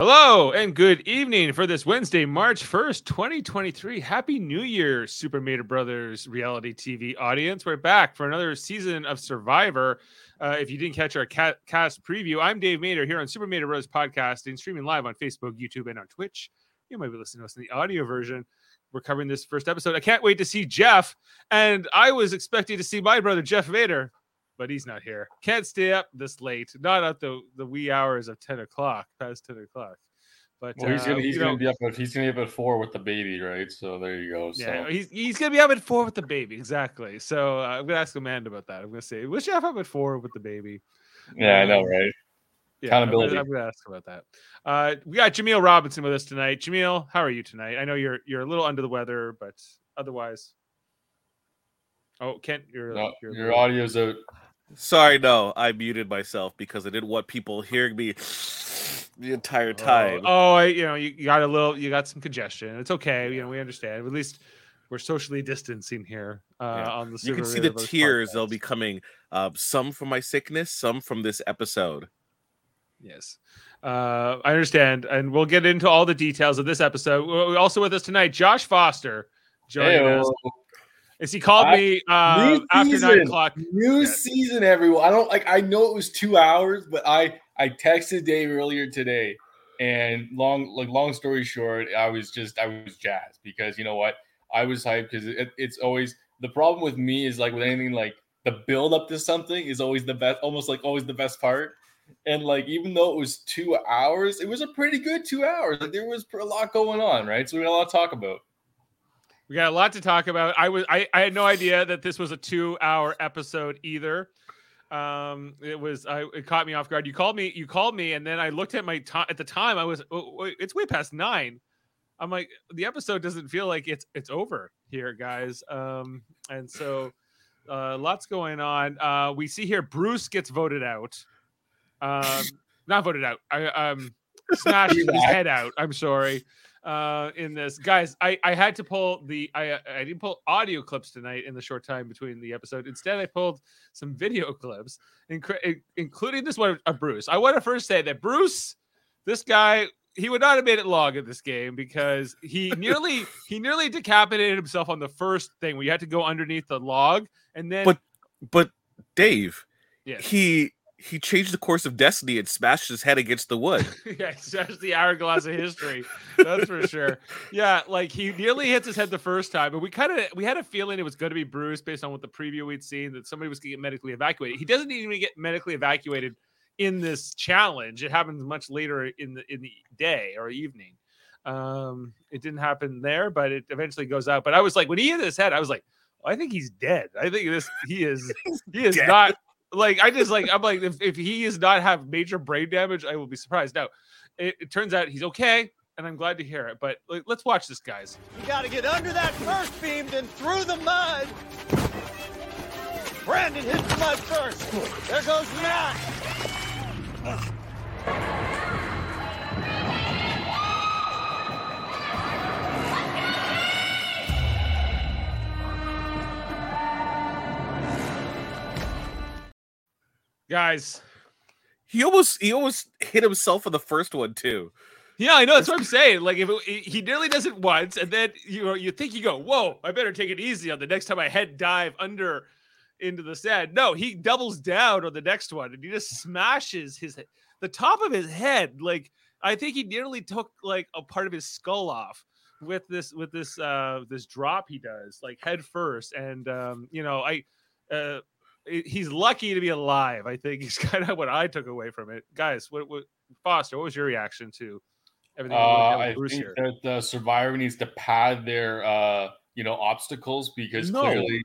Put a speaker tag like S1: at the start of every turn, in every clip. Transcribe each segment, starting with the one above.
S1: Hello and good evening for this Wednesday, March 1st, 2023. Happy New Year, Super Mater Brothers reality TV audience. We're back for another season of Survivor. Uh, if you didn't catch our ca- cast preview, I'm Dave Mater here on Super Mater Brothers podcasting, streaming live on Facebook, YouTube, and on Twitch. You might be listening to us in the audio version. We're covering this first episode. I can't wait to see Jeff. And I was expecting to see my brother, Jeff Vader, but he's not here. Can't stay up this late, not at the, the wee hours of 10 o'clock, past 10 o'clock. But
S2: well, he's
S1: uh,
S2: gonna he's gonna
S1: know,
S2: be up at he's gonna be up at four with the baby, right? So there you go. So
S1: Yeah, he's, he's gonna be up at four with the baby, exactly. So uh, I'm gonna ask Amanda about that. I'm gonna say, was Jeff up at four with the baby?
S2: yeah, I know,
S1: Um,
S2: right?
S1: Yeah, I'm
S2: Accountability.
S1: I'm gonna, ask about that. Uh, we got Jameel Robinson with us tonight. Jameel, how are you tonight? I know you're you're a little under the weather, but otherwise. Oh, Kent, you're,
S2: No,
S1: you're
S2: your audio's out.
S3: Sorry, no, I muted myself because I didn't want people hearing me the entire time.
S1: Oh, oh, I, you know, you, you got a little, you got some congestion. It's okay. You know, we understand. At least we're socially distancing here uh,
S3: Yeah.
S1: on the.
S3: you can see the
S1: Brothers
S3: tears; they'll be coming. Uh, some from my sickness, some from this episode.
S1: Yes. Uh, I understand. And we'll get into all the details of this episode. We're also with us tonight, Josh Foster. Joining us. As he called
S4: I-
S1: me uh,
S4: New
S1: after nine o'clock.
S4: New
S1: Yeah.
S4: season, everyone. I don't like. I know it was two hours, but I I texted Dave earlier today, and long like long story short, I was just I was jazzed because you know what I was hyped because it, it's always the problem with me is like with anything like the build up to something is always the best, almost like always the best part. And like even though it was two hours, it was a pretty good two hours. Like there was a lot going on, right? So we got a lot to talk about.
S1: We got a lot to talk about. I was I, I had no idea that this was a two hour episode either. Um, it was I it caught me off guard. You called me, you called me, and then I looked at my time at the time. I was oh, wait, it's way past nine. I'm like the episode doesn't feel like it's it's over here, guys. Um, and so uh, lots going on. Uh, we see here Bruce gets voted out. Um, not voted out. I um smashed his head out. I'm sorry uh in this. Guys i i had to pull the i i didn't pull audio clips tonight in the short time between the episode. Instead i pulled some video clips incre- in- including this one of bruce. I want to first say that bruce this guy he would not have made it long in this game because he nearly he nearly decapitated himself on the first thing We had to go underneath the log and then
S3: But- But Dave,
S1: yeah
S3: he he changed the course of destiny and smashed his head against the wood.
S1: yeah, that's the hourglass of history. That's for sure. Yeah, like he nearly hits his head the first time, but we kind of we had a feeling it was going to be Bruce based on what the preview we'd seen that somebody was going to get medically evacuated. He doesn't even get medically evacuated in this challenge. It happens much later in the in the day or evening. Um, it didn't happen there, but it eventually goes out. But I was like, when he hit his head, I was like, I think he's dead. I think this he is he is
S3: dead.
S1: not like I just like I'm like if, if he does not have major brain damage, I will be surprised. Now, it, it turns out he's okay, and I'm glad to hear it. But like, let's watch this, guys.
S5: You gotta get under that first beam, then through the mud. Brandon hits the mud first. There goes Matt.
S1: Guys,
S3: He almost he almost hit himself on the first one too.
S1: yeah, I know that's what I'm saying. Like if it, he nearly does it once, and then you know you think you go, whoa, I better take it easy on the next time I head dive under into the sand. No, he doubles down on the next one, and he just smashes his he- the top of his head. Like I think he nearly took like a part of his skull off with this with this uh this drop he does like head first and um you know i uh i- he's lucky to be alive i think he's kind of what i took away from it guys what, what foster what was your reaction to everything that
S2: Uh, I
S1: Bruce
S2: think
S1: here?
S2: that the survivor needs to pad their uh you know obstacles because
S1: No.
S2: clearly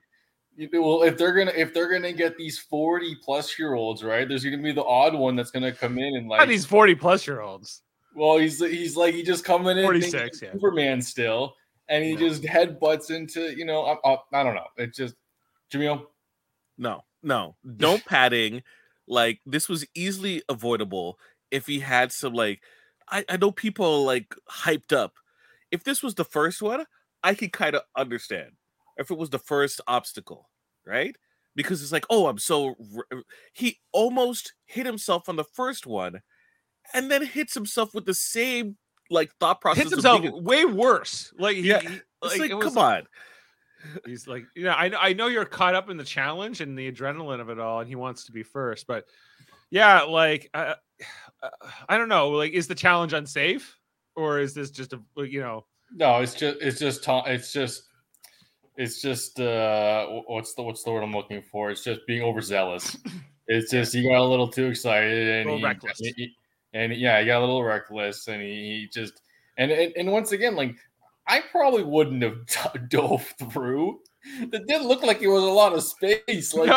S2: well if they're gonna if they're gonna get these 40 plus year olds right there's gonna be the odd one that's gonna come in and
S1: Not
S2: like
S1: these 40 plus year olds
S2: well he's he's like he just coming in
S1: 46, yeah.
S2: superman still and he
S1: Yeah.
S2: just headbutts into you know I, I, I don't know it's just Jameel
S3: No, no, no padding. Like this was easily avoidable if he had some like I, I know people like hyped up. If this was the first one, I could kind of understand. If it was the first obstacle, right? Because it's like, oh, I'm so he almost hit himself on the first one, and then hits himself with the same like thought process.
S1: Hits himself
S3: being
S1: way worse. Like, he,
S3: Yeah,
S1: he-
S3: It's
S1: like,
S3: like, come on.
S1: He's like, you know, I know, I know you're caught up in the challenge and the adrenaline of it all, and he wants to be first. But yeah, like, uh, uh, I don't know. Like, is the challenge unsafe, or is this just a, you know,
S2: No, it's just it's just ta- it's just it's just uh what's the what's the word I'm looking for? It's just being overzealous. It's just he got a little too excited and he,
S1: reckless.
S2: he- and yeah, he got a little reckless and he, he just and, and and once again like I probably wouldn't have dove through. It didn't look like it was a lot of space. Like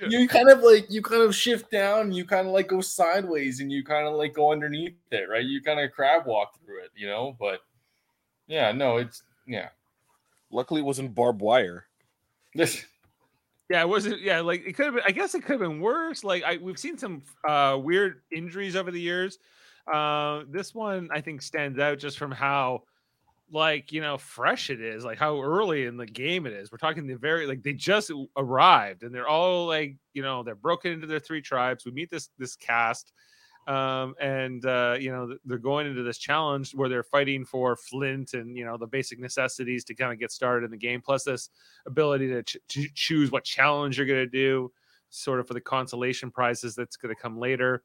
S2: you- you kind of like you kind of shift down, you kind of like go sideways, and you kind of like go underneath it, right? You kind of crab walk through it, you know. But yeah, no, it's yeah.
S3: Luckily, it wasn't barbed wire.
S2: This
S1: yeah, it wasn't. Yeah, like it could have been. I guess it could have been worse. Like I, we've seen some uh weird injuries over the years. Uh, this one I think stands out just from how like you know fresh it is like how early in the game it is. We're talking the very like they just arrived and they're all like you know they're broken into their three tribes. We meet this this cast um and uh you know they're going into this challenge where they're fighting for flint and you know the basic necessities to kind of get started in the game plus this ability to ch- ch- choose what challenge you're going to do sort of for the consolation prizes that's going to come later.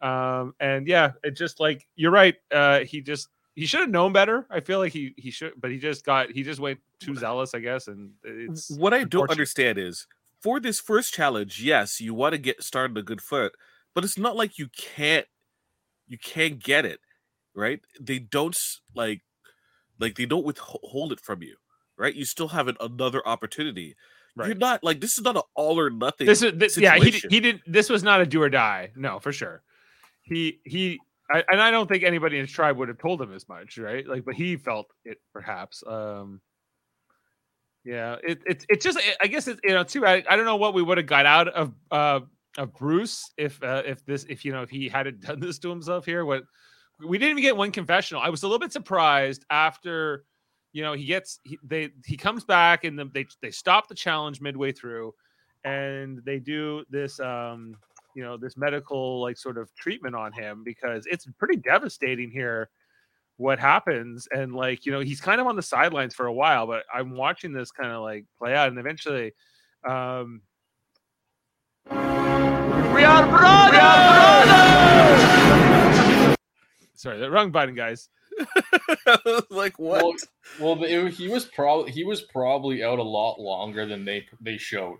S1: Um and yeah it just like you're right uh he just he should have known better. I feel like he he should, but he just got he just went too zealous, I guess. And it's
S3: what I don't understand is for this first challenge, yes, you want to get started a good foot, but it's not like you can't you can't get it, right? They don't like like they don't withhold it from you, right? You still have an, another opportunity. You're not like this is not an all or nothing.
S1: This is this, yeah. He he did this was not a do or die. No, for sure. He he. I, and I don't think anybody in his tribe would have told him as much, right? Like, but he felt it perhaps. Um Yeah, it, it's it's just I guess it's you know too. I, I don't know what we would have got out of uh of Bruce if uh, if this if you know if he hadn't done this to himself here. What we didn't even get one confessional. I was a little bit surprised after you know he gets he, they he comes back and then they they stop the challenge midway through and they do this um you know this medical like sort of treatment on him because it's pretty devastating here what happens and like you know he's kind of on the sidelines for a while but i'm watching this kind of like play out and eventually um we are brothers sorry the wrong button guys
S3: like what?
S2: well, well it, he was probably he was probably out a lot longer than they they showed.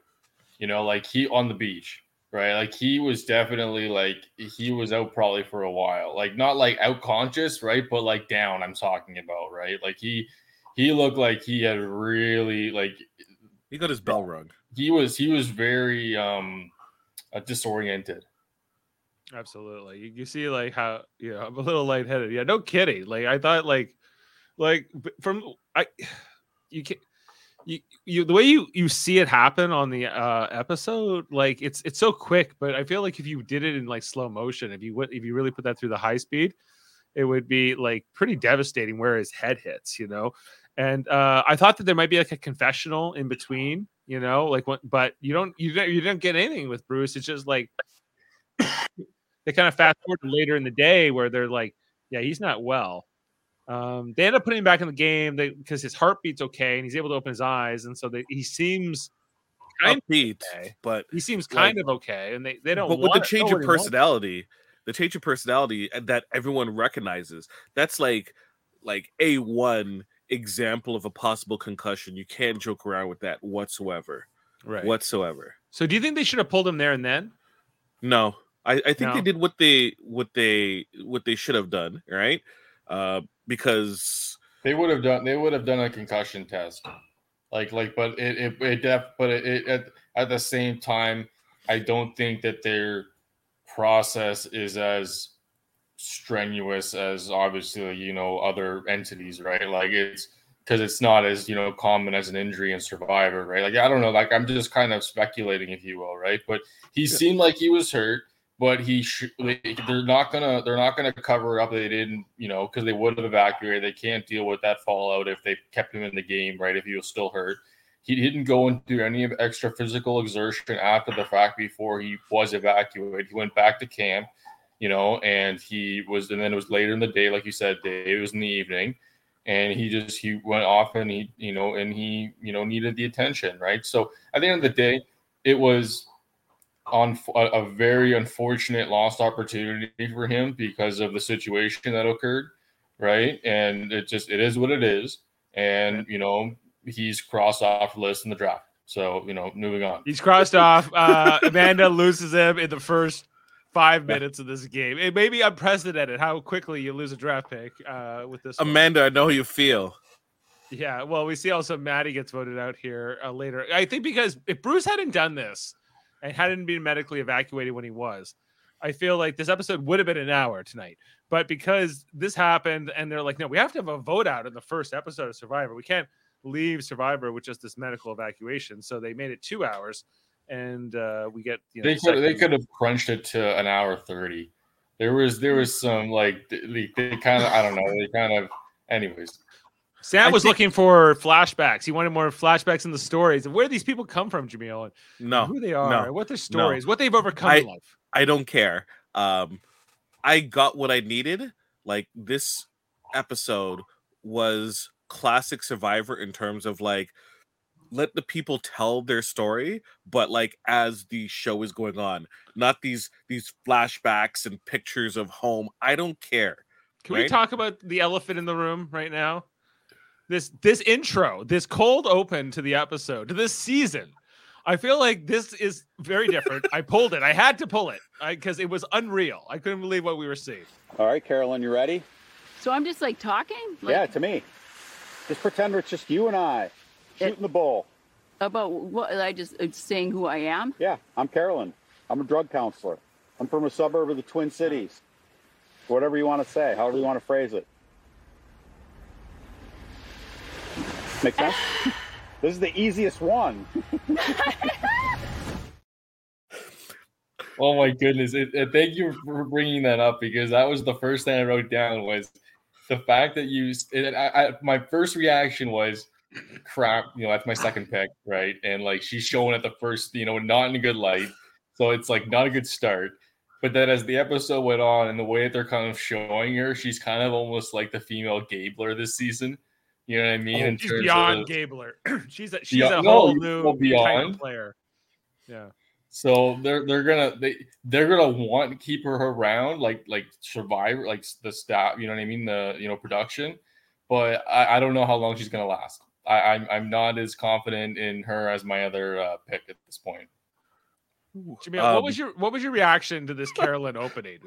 S2: You know, like he on the beach, right? Like he was definitely like he was out probably for a while. Like not like out conscious, right? But like down. I'm talking about, right? Like he he looked like he had really like
S3: he got his bell rung.
S2: he was he was very um uh, disoriented.
S1: Absolutely. You, you see like how you know I'm a little lightheaded. Yeah, no kidding. Like I thought like like from I you can you, you the way you you see it happen on the uh episode like it's it's so quick but i feel like if you did it in like slow motion if you would if you really put that through the high speed it would be like pretty devastating where his head hits you know and uh i thought that there might be like a confessional in between you know like what but you don't you don't you didn't get anything with bruce it's just like they kind of fast forward later in the day where they're like, yeah, he's not well. Um, they end up putting him back in the game because his heartbeat's okay and he's able to open his eyes, and so they, he seems kind
S3: Upbeat,
S1: okay.
S3: but
S1: he seems
S3: like-
S1: kind of okay, and they, they don't.
S3: but with the change of
S1: what he wants.
S3: personality, the change of personality uh, that everyone recognizes, that's like like a one example of a possible concussion. You can't joke around with that whatsoever.
S1: right?
S3: Whatsoever.
S1: So do you think they should have pulled him there and then?
S3: No. I, I think
S1: No?
S3: they did what they what they what they should have done, right? Uh because
S2: They would have done. They would have done a concussion test, like like. But it it, it def, But it, it at at the same time, I don't think that their process is as strenuous as obviously you know other entities, right? Like it's because it's not as you know common as an injury and Survivor, right? Like I don't know. Like I'm just kind of speculating, if you will, right? But he seemed like he was hurt but he sh- they, they're not gonna they're not gonna cover up. They didn't you know because they would have evacuated. They can't deal with that fallout if they kept him in the game right if he was still hurt. He didn't go into any extra physical exertion after the fact before he was evacuated. He went back to camp you know, and he was, and then it was later in the day, like you said, it was in the evening, and he just he went off and he, you know, and he, you know, needed the attention, right? So at the end of the day, it was on a, a very unfortunate lost opportunity for him because of the situation that occurred, right? And it just it is what it is, and you know he's crossed off the list in the draft. So you know, moving on.
S1: He's crossed off. Uh, Amanda loses him in the first five minutes of this game. It may be unprecedented how quickly you lose a draft pick uh, with this. one.
S3: Amanda, I know how you feel.
S1: Yeah, well, we see also Maddie gets voted out here uh, later. I think because if Bruce hadn't done this and hadn't been medically evacuated when he was, I feel like this episode would have been an hour tonight. But because this happened and they're like, no, we have to have a vote out in the first episode of Survivor. We can't leave Survivor with just this medical evacuation. So they made it two hours, and uh, we get you know,
S2: They
S1: the
S2: could they could have crunched it to an hour thirty. There was there was some like they, they kind of I don't know they kind of anyways.
S1: Sam
S3: I
S1: was
S3: think-
S1: looking for flashbacks. He wanted more flashbacks in the stories and where these people come from, Jameel, and
S3: No,
S1: who they are,
S3: no,
S1: what their stories, what they've overcome
S3: I-
S1: in life.
S3: I don't care. Um, I got what I needed. Like this episode was classic Survivor in terms of like let the people tell their story, but like as the show is going on, not these these flashbacks and pictures of home. I don't care.
S1: Can we talk about the elephant in the room right now? This this intro, this cold open to the episode, to this season. I feel like this is very different. I pulled it. I had to pull it because it was unreal. I couldn't believe what we were seeing.
S6: All right, Carolyn, you ready?
S7: So I'm just like talking? Like,
S6: yeah, to me. Just pretend it's just you and I shooting the bull.
S7: About what? I just uh, saying who I am?
S6: Yeah, I'm Carolyn. I'm a drug counselor. I'm from a suburb of the Twin Cities. Whatever you want to say, however you want to phrase it. Make sense? this is the easiest one.
S2: Oh my goodness! It, it- thank you for bringing that up because that was the first thing I wrote down was the fact that you. It, I, I, my first reaction was, "Crap!" You know, that's my second pick, right? And like she's showing at the first, you know, not in a good light, so it's like not a good start. But then as the episode went on and the way that they're kind of showing her, she's kind of almost like the female Gabler this season. You know what I mean?
S1: Oh, She's beyond
S2: of-
S1: Gabler. she's a, she's
S2: Beyond-
S1: a
S2: no,
S1: whole
S2: you
S1: new
S2: go
S1: type of player. Yeah.
S2: So they're they're gonna they they're gonna want to keep her around like like survivor like the staff you know what I mean the you know production, but I, I don't know how long she's gonna last. I, I'm I'm not as confident in her as my other uh, pick at this point.
S1: Jameel,
S3: Um,
S1: what was your what was your reaction to this Carolyn opening?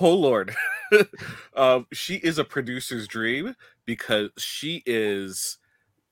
S3: Oh Lord, um, she is a producer's dream because she is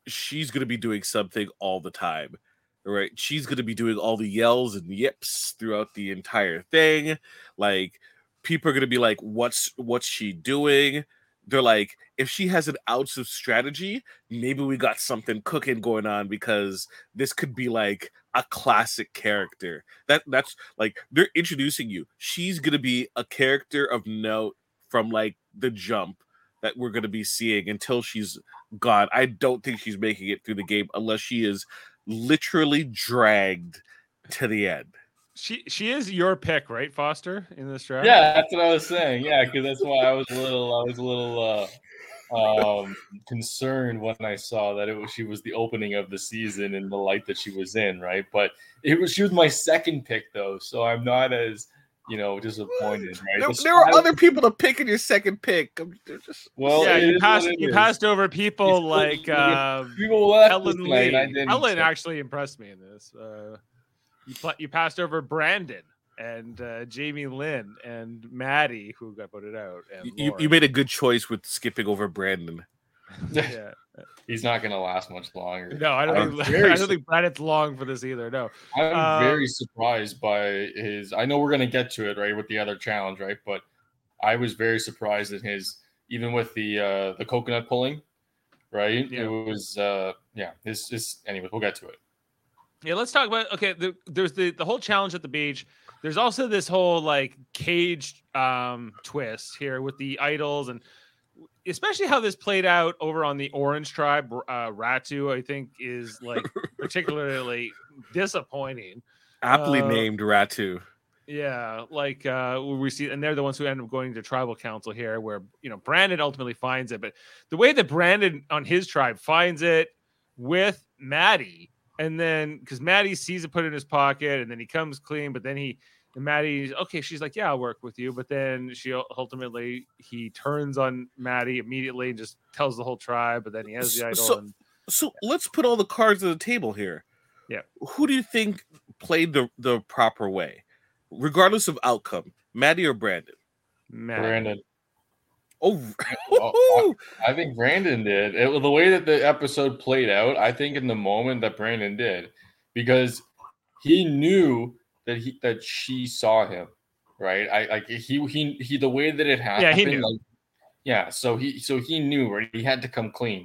S3: she's gonna be doing something all the time, right? She's gonna be doing all the yells and yips throughout the entire thing. Like people are gonna be like, "What's what's she doing?" They're like, if she has an ounce of strategy, maybe we got something cooking going on because this could be like a classic character. That that's like they're introducing you. She's gonna be a character of note from like the jump that we're gonna be seeing until she's gone. I don't think she's making it through the game unless she is literally dragged to the end.
S1: She she is your pick, right, Foster, in this draft?
S2: Yeah, that's what I was saying. Yeah, because that's why I was a little I was a little uh, um, concerned when I saw that it was she was the opening of the season and the light that she was in, right? But it was she was my second pick though, so I'm not as you know disappointed. Right?
S3: There,
S2: The
S3: there were other people to pick in your second pick. I'm just
S2: Well,
S1: yeah, you passed you
S2: is.
S1: passed over people
S2: still-
S1: like
S2: you get
S1: um,
S2: People
S1: Ellen Lee.
S2: I
S1: Ellen
S2: so-
S1: actually impressed me in this. Uh, you pl- you passed over Brandon and uh, Jamie Lynn and Maddie, who got voted out. And
S3: you, you made a good choice with skipping over Brandon.
S1: yeah.
S2: He's not going to last much longer.
S1: No, I don't
S2: I'm
S1: think
S2: very
S1: I don't think Brandon's long for this either. No.
S2: I'm
S1: Um,
S2: very surprised by his. I know we're going to get to it right with the other challenge, right? But I was very surprised at his, even with the uh the coconut pulling, right?
S1: Yeah.
S2: It was uh yeah. This is anyway. We'll get to it.
S1: Yeah, let's talk about okay. The, there's the the whole challenge at the beach. There's also this whole like cage um twist here with the idols and especially how this played out over on the Orange Tribe. Uh, Ratu, I think, is like particularly disappointing.
S3: Aptly
S1: Uh,
S3: named Ratu.
S1: Yeah, like uh we see, and they're the ones who end up going to tribal council here, where you know Brandon ultimately finds it. But the way that Brandon on his tribe finds it with Maddie, and then because Maddie sees it put in his pocket, and then he comes clean, but then he and Maddie, okay, she's like, yeah, I'll work with you, but then she ultimately he turns on Maddie immediately and just tells the whole tribe, but then he has the
S3: So-
S1: idol.
S3: so-
S1: and
S3: So let's put all the cards on the table here.
S1: Yeah.
S3: Who do you think played the, the proper way, regardless of outcome, Maddie or Brandon?
S1: Maddie.
S2: Brandon.
S3: Oh,
S2: Oh, I think Brandon did. It, the way that the episode played out, I think in the moment that Brandon did, because he knew that he that she saw him, right? I like he he he the way that it happened.
S1: Yeah, he knew.
S2: like, yeah, so he so he knew, right? He had to come clean,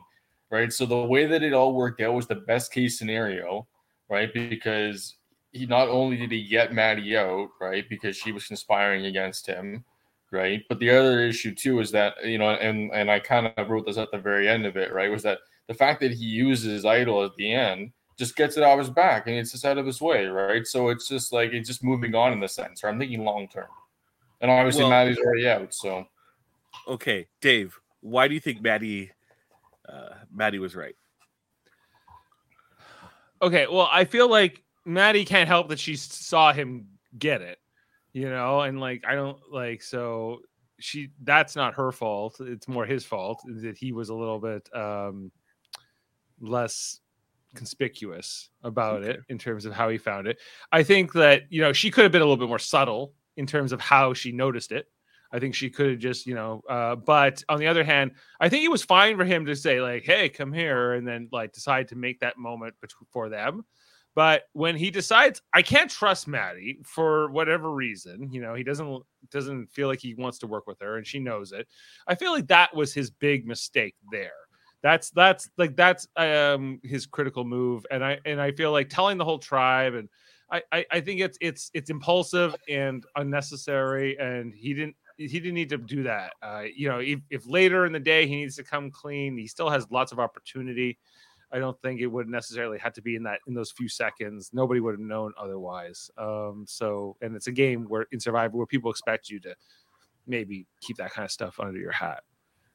S2: right? So the way that it all worked out was the best case scenario, right? Because he not only did he get Maddie out, right? Because she was conspiring against him, right? But the other issue too is that you know, and and I kind of wrote this at the very end of it, right? Was that the fact that he uses idol at the end just gets it off his back and it's just out of his way, right? So it's just like it's just moving on in the sense. Or I'm thinking long term, and obviously
S3: Well-
S2: Maddie's already out, so
S3: okay, Dave. Why do you think Maddie, uh, Maddie was right?
S1: Okay, well, I feel like Maddie can't help that she saw him get it, you know, and like I don't like so she that's not her fault. It's more his fault that he was a little bit um less conspicuous about it in terms of how he found it. I think that, you know, she could have been a little bit more subtle in terms of how she noticed it. I think she could have just, you know, uh, but on the other hand, I think it was fine for him to say like, "Hey, come here," and then like decide to make that moment for them. But when he decides, I can't trust Maddie for whatever reason. You know, he doesn't doesn't feel like he wants to work with her, and she knows it. I feel like that was his big mistake there. That's that's like that's um his critical move, and I and I feel like telling the whole tribe and. I, I, I think it's it's it's impulsive and unnecessary, and he didn't he didn't need to do that. Uh, you know, if, if later in the day he needs to come clean, he still has lots of opportunity. I don't think it would necessarily have to be in that in those few seconds. Nobody would have known otherwise. Um, so, and it's a game where in Survivor where people expect you to maybe keep that kind of stuff under your hat.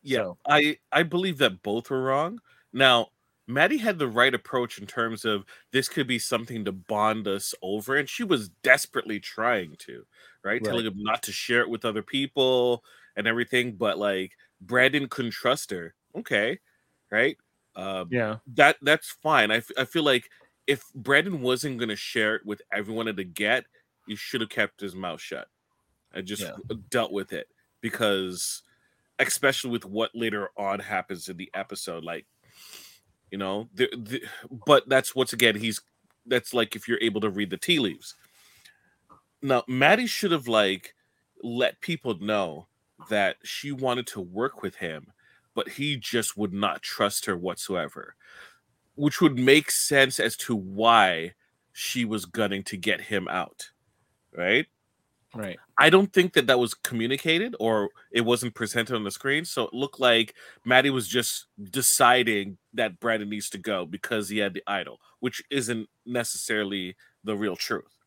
S3: Yeah,
S1: So-
S3: I I believe that both were wrong. Now, Maddie had the right approach in terms of this could be something to bond us over, and she was desperately trying to, right? Telling him not to share it with other people and everything, but like Brandon couldn't trust her. Okay, right? Um,
S1: Yeah,
S3: that that's fine. I, f- I feel like if Brandon wasn't going to share it with everyone at the get, he should have kept his mouth shut. I just
S1: Yeah.
S3: dealt with it because, especially with what later on happens in the episode, like you know, the, the, but that's once again he's that's like if you're able to read the tea leaves. Now, Maddie should have like let people know that she wanted to work with him but he just would not trust her whatsoever, which would make sense as to why she was gunning to get him out. Right?
S1: Right.
S3: I don't think that that was communicated or it wasn't presented on the screen. So it looked like Maddie was just deciding that Brandon needs to go because he had the idol, which isn't necessarily the real truth.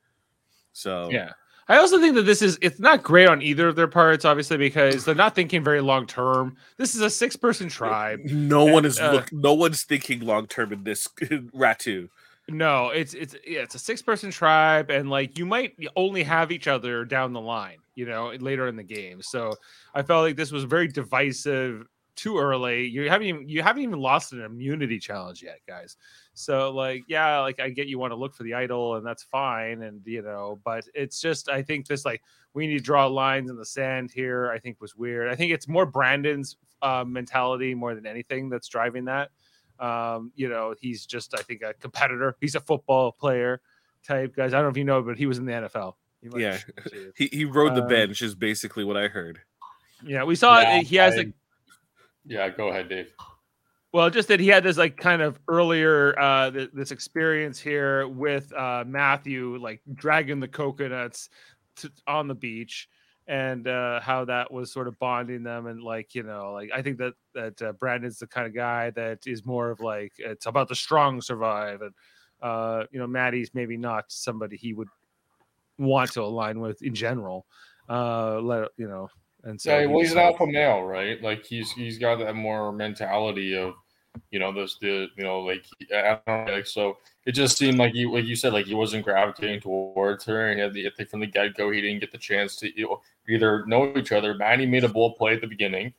S3: So
S1: Yeah. I also think that this is it's not great on either of their parts, obviously, because they're not thinking very long term. This is a six person tribe.
S3: no one is
S1: uh,
S3: look, no one's thinking long term in this Ratu.
S1: No, it's it's yeah, it's a six person tribe, and like you might only have each other down the line, you know, later in the game. So I felt like this was very divisive too early. You haven't even you haven't even lost an immunity challenge yet, guys. So like yeah, like I get you want to look for the idol, and that's fine, and you know, but it's just I think this like we need to draw lines in the sand here. I think was weird. I think it's more Brandon's uh, mentality more than anything that's driving that. Um, you know, he's just I think a competitor. He's a football player type guys. I don't know if you know, but he was in the NFL. He
S3: Yeah. He he rode the
S1: Um,
S3: bench is basically what I heard.
S1: yeah. We saw
S2: Yeah,
S1: he has
S2: I-
S1: like
S2: yeah, go ahead, Dave.
S1: well, just that he had this like kind of earlier uh th- this experience here with uh Matthew like dragging the coconuts to, on the beach and uh how that was sort of bonding them and like you know like I think that that uh, Brandon's the kind of guy that is more of like it's about the strong survive and uh you know Maddie's maybe not somebody he would want to align with in general. Uh, let you know, and so
S2: yeah, well, he's an alpha male, right? Like he's he's got that more mentality of, you know, this the you know like I don't know, like so it just seemed like you like you said like he wasn't gravitating towards her, and he had the, I think from the get go he didn't get the chance to you know, either know each other. Manny made a bold play at the beginning,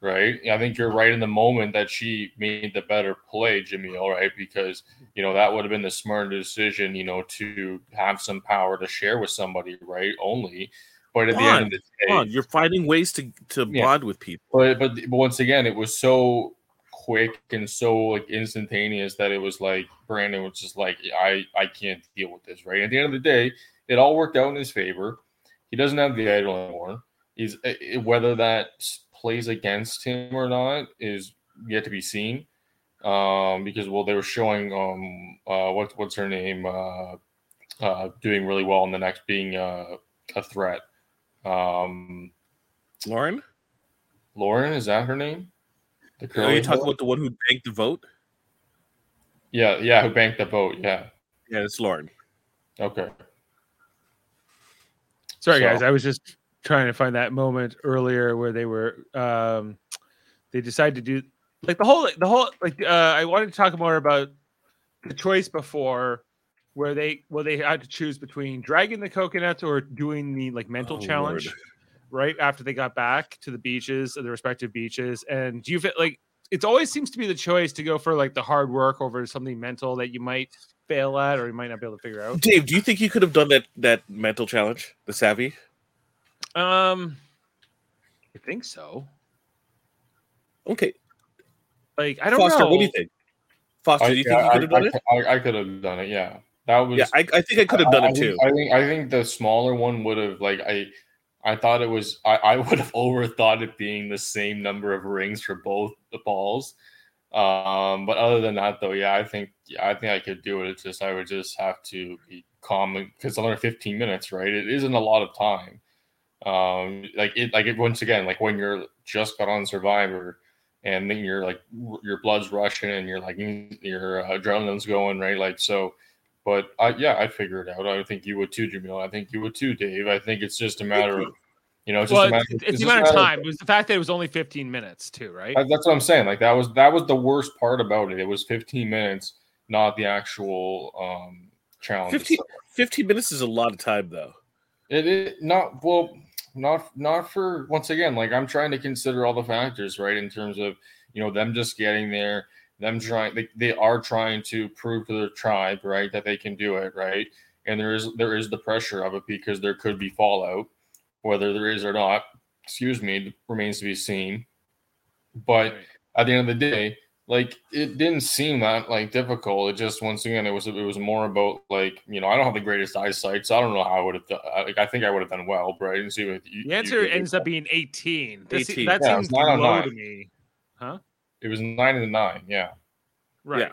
S2: right? I think you're right in the moment that she made the better play, Jameel, right? Because you know that would have been the smarter decision, you know, to have some power to share with somebody, right? Only. But at the end of the day,
S3: on, you're finding ways to to
S2: Yeah.
S3: bond with people.
S2: but, but but once again, it was so quick and so like instantaneous that it was like Brandon was just like, I I can't deal with this. Right at the end of the day, it all worked out in his favor. He doesn't have the idol anymore. He's eh, eh, whether that plays against him or not is yet to be seen. Um, because well, they were showing um uh what what's her name uh uh doing really well in the next being uh, a threat. Um,
S3: Lauren,
S2: Lauren is that her name? The
S3: are you talking
S2: hair?
S3: about the one who banked the vote?
S2: Yeah, yeah, who banked the vote? Yeah.
S3: Yeah, it's Lauren.
S2: Okay.
S1: Sorry,
S2: So-
S1: guys. I was just trying to find that moment earlier where they were um they decided to do like the whole the whole like uh I wanted to talk more about the choice before where they well they had to choose between dragging the coconuts or doing the like mental
S3: Oh,
S1: challenge
S3: Lord.
S1: Right after they got back to the beaches the respective beaches and do you feel like it always seems to be the choice to go for like the hard work over something mental that you might fail at or you might not be able to figure out
S3: Dave, do you think you could have done that that mental challenge, the savvy?
S1: um i think so
S3: Okay,
S1: like i don't
S3: Foster,
S1: know
S3: what do you think? Foster,
S2: I,
S3: do you think
S2: yeah,
S3: you could have
S2: I,
S3: done it?
S2: I, I could have done it. Yeah, that was.
S3: Yeah, I, I think I could have done
S2: I
S3: it too.
S2: I think I think the smaller one would have like I. I thought it was. I, I would have overthought it being the same number of rings for both the balls. Um, but other than that, though, yeah, I think yeah, I think I could do it. It's just I would just have to be calm because it's only 15 minutes, right? It isn't a lot of time. Um, like it, like it once again, like when you're just got on Survivor, and then you're like your blood's rushing and you're like your adrenaline's going, right? Like so. But I, yeah, I figure it out. I think you would too, Jameel. I think you would too, Dave. I think it's just a matter of, you know, it's just a matter.
S1: it's, it's
S2: it's
S1: the amount of
S2: matter
S1: time. It was the fact that it was only 15 minutes, too, right?
S2: I- That's what I'm saying. Like that was that was the worst part about it. It was 15 minutes, not the actual um challenge.
S3: 15, 15 minutes is a lot of time, though.
S2: It is not well, not not for once again. Like I'm trying to consider all the factors, right? In terms of you know them just getting there, them trying. They, they are trying to prove to their tribe, right, that they can do it, right? And there is there is the pressure of it because there could be fallout, whether there is or not. Excuse me, remains to be seen. But
S1: Right.
S2: at the end of the day, like it didn't seem that like difficult. It just once again it was it was more about like you know I don't have the greatest eyesight, so I don't know how I would have done. Like I think I would have done well, but I didn't see what you.
S1: The answer
S2: you
S1: ends up being 18. This-
S3: 18.
S1: That
S2: Yeah,
S1: seems
S2: it's
S1: low
S2: nine.
S1: to me.
S2: It was nine and nine. Yeah,
S1: Right.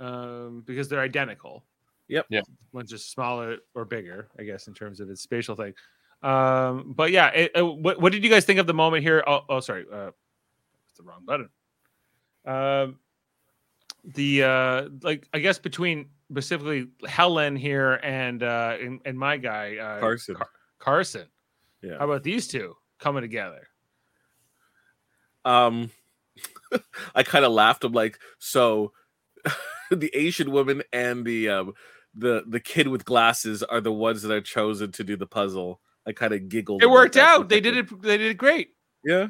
S1: Um, because they're identical.
S3: Yep.
S2: Yeah.
S1: One's just smaller or bigger, I guess, in terms of its spatial thing. Um, but yeah, it, uh, what, what did you guys think of the moment here? Oh, oh sorry, uh, it's the wrong button. Um, the uh, like I guess between specifically Helen here and uh, and, and my guy uh,
S3: Carson.
S1: Car- Carson.
S3: Yeah.
S1: How about these two coming together?
S3: Um, I kind of laughed. I'm like, so the Asian woman and the um the the kid with glasses are the ones that are chosen to do the puzzle. I kind of giggled.
S1: It
S3: about
S1: worked
S3: that
S1: out. They did it. They did it great.
S3: Yeah.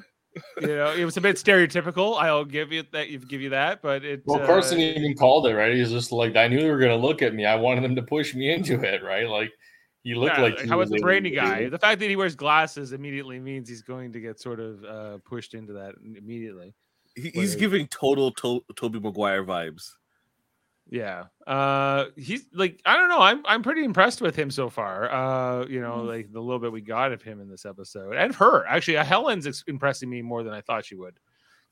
S1: you know, it was a bit stereotypical. I'll give you that. You give you that, but it.
S2: well,
S1: uh,
S2: Carson even called it right. He's just like I knew they were gonna look at me. I wanted them to push me into it, right? Like he looked
S1: yeah,
S2: like he
S1: how
S2: was
S1: the
S2: able
S1: brainy guy? The fact that he wears glasses immediately means he's going to get sort of uh, pushed into that immediately.
S3: He,
S1: Whether-
S3: he's giving total to- Tobey Maguire vibes.
S1: Yeah. Uh he's like I don't know. I'm I'm pretty impressed with him so far. Uh you know,
S3: Mm.
S1: like the little bit we got of him in this episode. And her. Actually, uh, Helen's ex- impressing me more than I thought she would.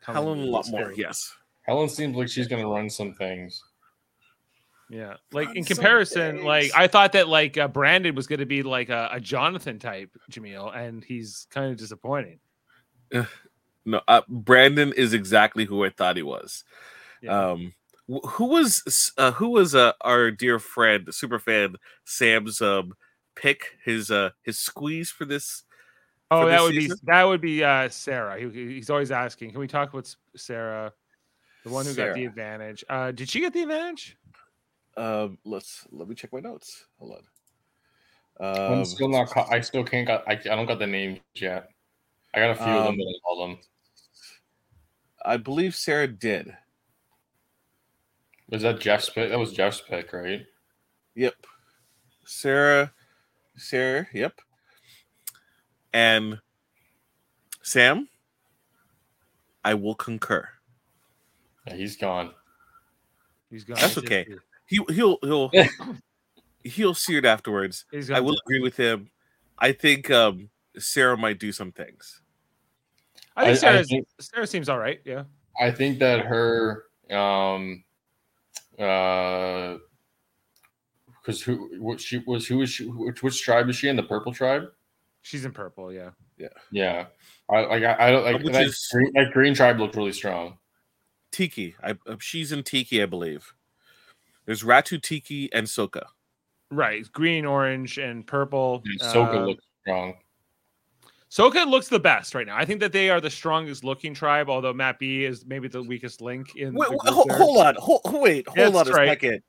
S3: Helen a lot more. Yes.
S2: Helen seems like she's gonna run some things.
S1: Yeah. Like
S3: On
S1: in
S3: some
S1: comparison, like. I thought that like uh, Brandon was going to be like a, a Jonathan type Jameel and he's kind of disappointing.
S3: No, uh, Brandon is exactly who I thought he was.
S1: Yeah.
S3: Um, Wh- Who was uh, who was uh, our dear friend, super fan Sam's um, pick his uh his squeeze for this?
S1: Oh,
S3: for
S1: that
S3: this
S1: would
S3: season?
S1: be that would be uh Sarah. He, he's always asking, can we talk about Sarah, the one who got the advantage? Uh, did she get the advantage?
S3: Um, let's let me check my notes. Hold on.
S2: I'm
S3: Um,
S2: still not. ca- I still can't. Got. I, I don't got the names yet. I got a few of them,
S3: Um,
S2: but I call them.
S3: I believe Sarah did.
S2: Was that Jeff's pick? That was Jeff's pick, right?
S3: Yep. Sarah, Sarah, yep. And Sam, I will concur.
S2: Yeah, he's gone.
S1: He's gone.
S3: That's okay. He he'll he'll he'll see it afterwards. I will agree with him. I think um Sarah might do some things.
S1: I think
S2: I- I think-
S1: Sarah seems all right. Yeah.
S2: I think that her um uh because who what she was who is she which, which tribe is she in the purple tribe
S1: She's in purple. Yeah.
S2: yeah yeah I like I, I don't like that,
S3: is-
S2: green, that green tribe looked really strong
S3: Tika, I uh, she's in Tika, I believe. There's Ratu, Tika, and Soka.
S1: Right. Green, orange, and purple.
S2: and Soka
S1: Uh,
S2: looked strong
S1: Soka looks the best right now. I think that they are the strongest looking tribe, although Matt B is maybe the weakest link in
S3: Wait,
S1: the group
S3: hold, hold on, hold, wait, hold
S1: Yeah,
S3: on a
S1: right.
S3: second.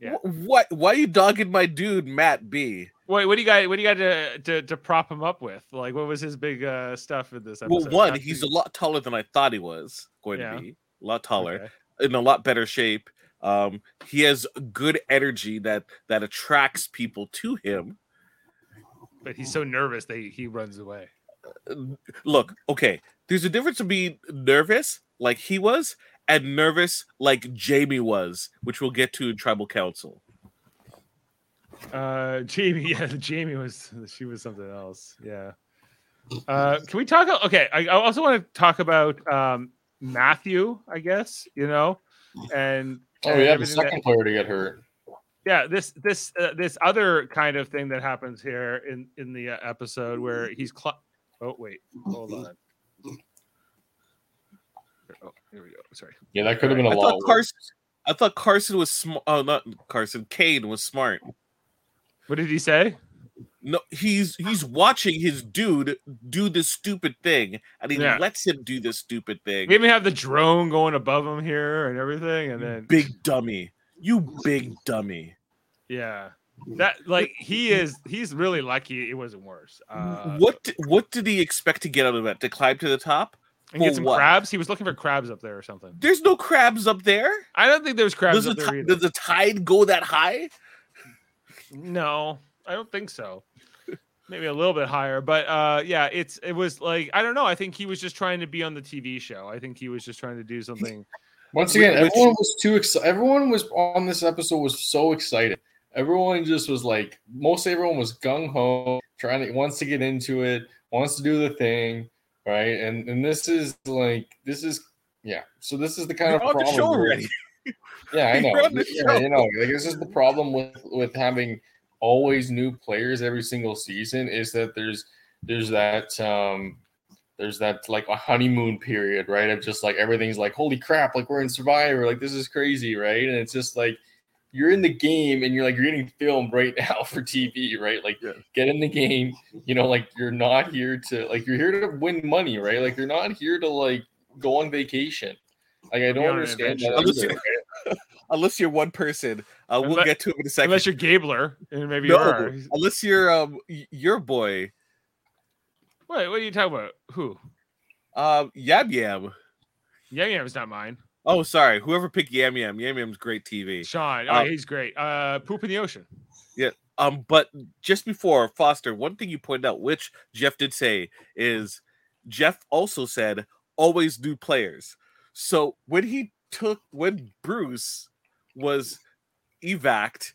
S1: Yeah.
S3: What? Why are you dogging my dude, Matt B?
S1: Wait, what do you got? What do you got to, to to prop him up with? Like, what was his big uh stuff in this episode?
S3: Well,
S1: episode?
S3: one,
S1: Not
S3: he's
S1: to-
S3: a lot taller than I thought he was going
S1: Yeah.
S3: to be. A lot taller,
S1: Okay.
S3: in a lot better shape. Um, he has good energy that that attracts people to him.
S1: but he's so nervous that he, runs away.
S3: Look, okay, there's a difference being nervous, like he was, and nervous, like Jamie was, which we'll get to in Tribal Council.
S1: Uh, Jamie, yeah, Jamie was she was something else. Yeah. Uh, can we talk? Okay, I, I also want to talk about um Matthew. I guess you know, and
S2: oh yeah the
S1: everything that-
S2: second player to get hurt
S1: yeah this this uh, this other kind of thing that happens here in in the uh, episode where he's cl- oh wait hold on oh here we go sorry
S2: yeah that could have been a
S3: I
S2: lot
S3: thought Carson, I thought Carson was smart. Oh, not Carson. Kane was smart.
S1: what did he say
S3: No, he's he's watching his dude do this stupid thing, and he
S1: Yeah.
S3: lets him do this stupid thing.
S1: we even have the drone going above him here and everything and then
S3: Big dummy, you big dummy.
S1: yeah that like he is he's really lucky it wasn't worse uh
S3: what di- what did he expect to get out of that? To climb to the top?
S1: and get some
S3: what?
S1: crabs he was looking for crabs up there or something
S3: There's no crabs up there.
S1: i don't think there's crabs
S3: Does the,
S1: up there
S3: ti-
S1: either.
S3: does the tide go that high?
S1: No, I don't think so. Maybe a little bit higher, but uh, yeah, it's it was like I don't know. I think he was just trying to be on the TV show. I think he was just trying to do something.
S2: once again
S3: which-
S2: everyone was too excited everyone was on this episode was so excited everyone just was like most everyone was gung-ho trying to wants to get into it wants to do the thing right and and this is like this is yeah so this is the kind
S3: You're
S2: of problem. Yeah, I know.
S3: You're on the
S2: Yeah, you know, like this is the problem with with having always new players every single season is that there's there's that um there's that like a honeymoon period, right? Of just like everything's like, holy crap, like we're in Survivor, like this is crazy, right? And it's just like you're in the game and you're like you're getting filmed right now for TV, right? Like
S3: Yeah.
S2: get in the game, you know, like you're not here to like you're here to win money, right? Like you're not here to like go on vacation. Like I don't understand that.
S3: Unless you're- one person, uh, we'll
S1: Unless-
S3: get to it in a second.
S1: Unless you're Gabler, and maybe
S3: no,
S1: you are.
S3: unless you're um your boy,
S1: Wait, what are you talking about? Who?
S3: um Yam Yam.
S1: Yam Yam's not mine.
S3: Oh, sorry, whoever picked Yam Yam. Yam Yam's great TV.
S1: Sean. Oh,
S3: Uh,
S1: he's great. Uh, poop in the ocean. Yeah.
S3: Um, but just before Foster, one thing you pointed out, which Jeff did say, is Jeff also said always new players. So when he took when Bruce was evac'd,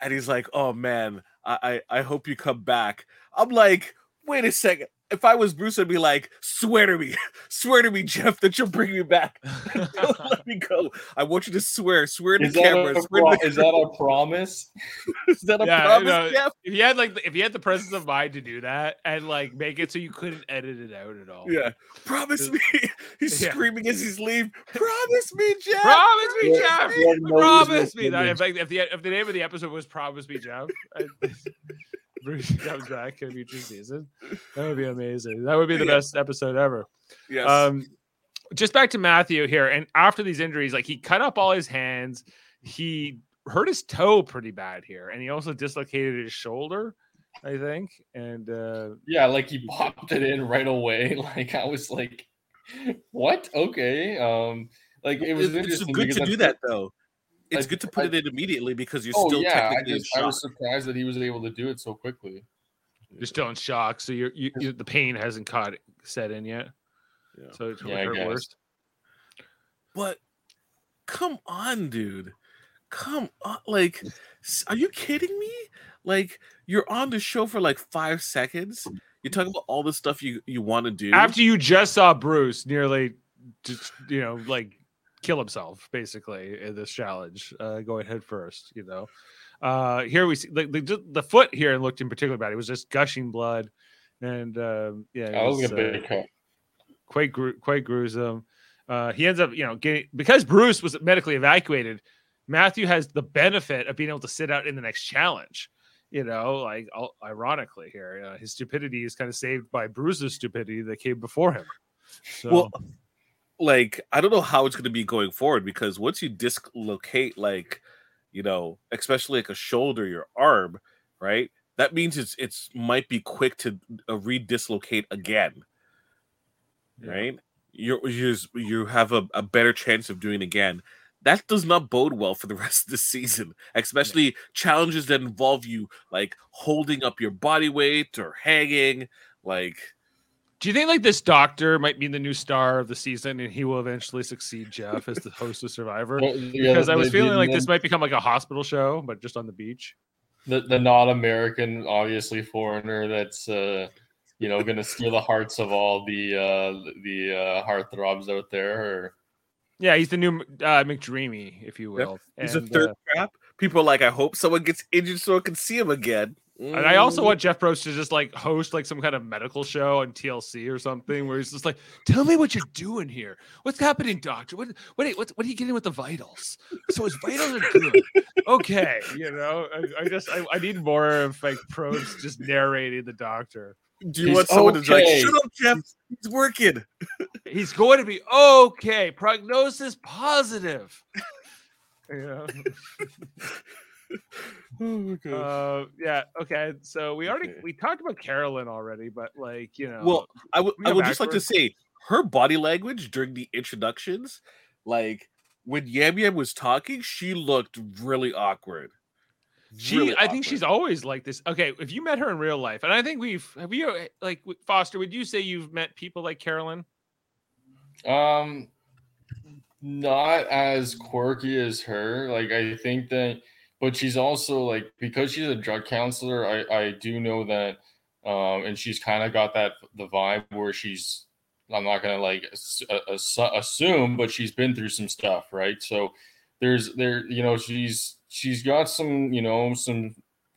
S3: and he's like, "Oh man, I I, I hope you come back." I'm like, wait a second. If I was Bruce, I'd be like, swear to me, swear to me, Jeff, that you'll bring me back. Don't let me go. I want you to swear, swear to
S2: Is
S3: the
S2: that,
S3: camera.
S2: a,
S3: swear
S2: pro-
S3: to the
S2: is that a promise?
S3: is that a
S1: Yeah,
S3: promise,
S1: no,
S3: Jeff?
S1: if you had like if you had the presence of mind to do that and like make it so you couldn't edit it out at all.
S3: Yeah. Promise me. He's
S1: Yeah.
S3: screaming as he's leaving. Promise me, Jeff.
S1: Promise me,
S2: Yeah,
S1: Jeff.
S2: yeah,
S1: Promise me. That,
S2: no.
S1: in fact, if the if the name of the episode was "Promise Me, Jeff," I- Bruce comes back in a future season. That would be amazing. That would be the
S3: Yeah.
S1: best episode ever.
S3: Yes.
S1: Um, just back to Matthew here, and after these injuries, like he cut up all his hands, he hurt his toe pretty bad here, and he also dislocated his shoulder, I think. And uh,
S2: Yeah, like he popped it in right away. Like I was like, what? Okay. Um, like it was
S3: It- it's
S2: interesting
S3: good to do that though. It's
S2: I-
S3: good to put
S2: I-
S3: it in immediately because you're
S2: Oh
S3: still
S2: yeah, I
S3: technically in
S2: just I was surprised that he was able to do it so quickly.
S1: you're still in shock, so you're, you, you the pain hasn't caught set in yet.
S3: Yeah.
S1: So it's
S2: Yeah, I
S1: hurt
S2: guess.
S1: worse.
S3: But come on, dude. Come on. Like, are you kidding me? Like, you're on the show for like five seconds. You're talking about all the stuff you, you want to do.
S1: After you just saw Bruce nearly, just you know, like kill himself basically in this challenge, uh, going head first. You know, uh, here we see like the, the foot here looked in particular bad. It was just gushing blood, and um, yeah, it
S2: That was
S1: was,
S2: a
S1: uh,
S2: big
S1: quite gru- quite gruesome. Uh, he ends up, you know, getting because Bruce was medically evacuated. Matthew has the benefit of being able to sit out in the next challenge. You know, like al- ironically here, uh, his stupidity is kind of saved by Bruce's stupidity that came before him. So,
S3: Well, like, I don't know how it's going to be going forward because once you dislocate, like, you know, especially like a shoulder, your arm, right? That means it's it's might be quick to uh, re-dislocate again,
S1: Yeah.
S3: right? You're, you're you have a, a better chance of doing it again. That does not bode well for the rest of the season, especially challenges that involve you like holding up your body weight or hanging. Like,
S1: do you think like this doctor might be the new star of the season, and he will eventually succeed Jeff as the host of Survivor?
S2: Well, yeah,
S1: Because I was feeling like this might become like a hospital show, but just on the beach.
S2: the, the not American, obviously foreigner that's uh, you know going to steal the hearts of all the uh, the uh, heartthrobs out there. Or
S1: Yeah, he's the new uh, McDreamy, if you
S3: Yeah,
S1: will.
S3: He's a third
S1: uh,
S3: trap. People are like, I hope someone gets injured so I can see him again.
S1: And I also
S3: Mm.
S1: want Jeff Probst to just like host like some kind of medical show on TLC or something where he's just like, "Tell me what you're doing here. What's happening, doctor? What what are, what, what are you getting with the vitals? So his vitals are good. Okay, you know. I, I just I, I need more of like Probst just narrating the doctor.
S3: Do you
S2: He's
S3: want someone to be like, shut up, Jeff? He's working.
S1: He's going to be okay. Prognosis positive. You know?
S3: Oh.
S1: Uh, yeah. Okay. So we already
S3: Okay.
S1: we talked about Carolyn already, but like you know,
S3: well, I would
S1: we
S3: I would just like to
S1: backwards?
S3: say her body language during the introductions, like when Yam Yam was talking, she looked really awkward.
S1: She,
S3: Really
S1: I think she's always like this. Okay, if you met her in real life, and I think we've have you uh, like Foster, would you say you've met people like Carolyn?
S2: um, not as quirky as her. Like I think that, but she's also like because she's a drug counselor. I I do know that, um, and she's kind of got that the vibe where she's. I'm not gonna like ass- ass- assume, but she's been through some stuff, right? So there's there, you know, she's she's got some, you know, some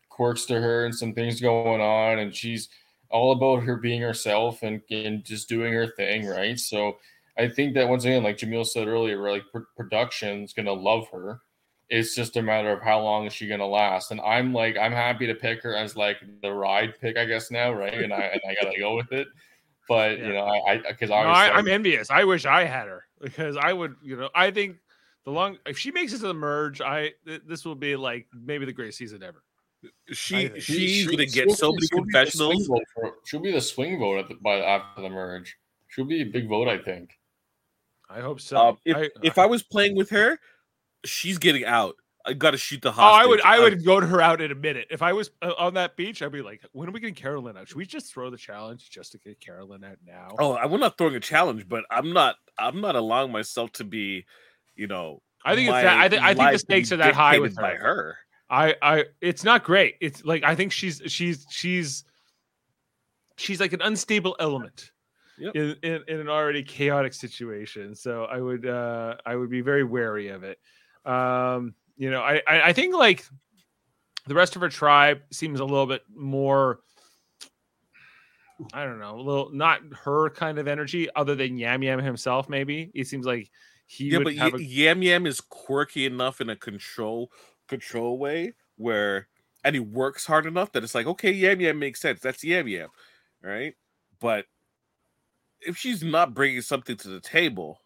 S2: quirks to her and some things going on, and she's all about her being herself and, and just doing her thing, right? So I think that once again, like Jameel said earlier, like pr- production's gonna love her. It's just a matter of how long is she gonna last. And I'm like, I'm happy to pick her as like the ride pick, I guess now, right? And I and I gotta go with it. But
S1: Yeah.
S2: you know, I because
S1: No, I, I'm envious. I wish I had her because I would, you know, I think the long if she makes it to the merge, I th- this will be like maybe the greatest season ever.
S3: She she's
S2: she-
S3: gonna get so many
S2: she'll be the swing
S3: confessionals.
S2: vote for- she'll be the swing vote at the, by after the merge. She'll be a big vote, I think.
S1: I hope so.
S3: Um, if
S1: I,
S3: if I was playing with her, she's getting out. I gotta shoot the
S1: oh. I would, I
S3: I'm-
S1: would go to her out in a minute. If I was uh, on that beach, I'd be like, when are we getting Carolyn out? Should we just throw the challenge just to get Carolyn out now?
S3: Oh, I'm not throwing a challenge, but I'm not. I'm not allowing myself to be, you know.
S1: I think it's that. I, think I think the stakes are that high with her.
S3: by her.
S1: I, I, it's not great. It's like I think she's, she's, she's. she's like an unstable element
S3: Yep.
S1: in, in, in an already chaotic situation. So I would uh I would be very wary of it. Um, you know, I I, I think like the rest of her tribe seems a little bit more I don't know, a little not her kind of energy, other than Yam Yam himself. Maybe it seems like he
S3: yeah,
S1: would
S3: but
S1: have
S3: Y-
S1: a,
S3: Yam Yam is quirky enough in a control control way where, and he works hard enough that it's like, okay, Yam Yam makes sense. That's Yam Yam, right? But if she's not bringing something to the table,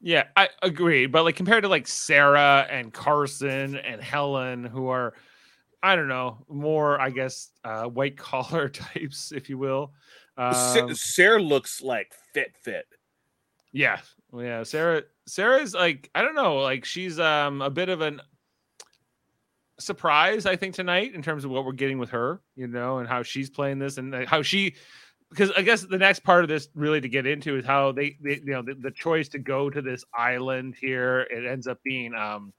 S1: Yeah, I agree. But like compared to like Sarah and Carson and Helen, who are, I don't know, more I guess uh, white collar types, if you will. Um,
S3: Sarah looks like fit fit.
S1: yeah, yeah. Sarah, Sarah's like I don't know, like she's um a bit of an surprise, I think tonight in terms of what we're getting with her, you know, and how she's playing this and how she. Because I guess the next part of this really to get into is how they, they you know, the, the choice to go to this island here. It ends up being um,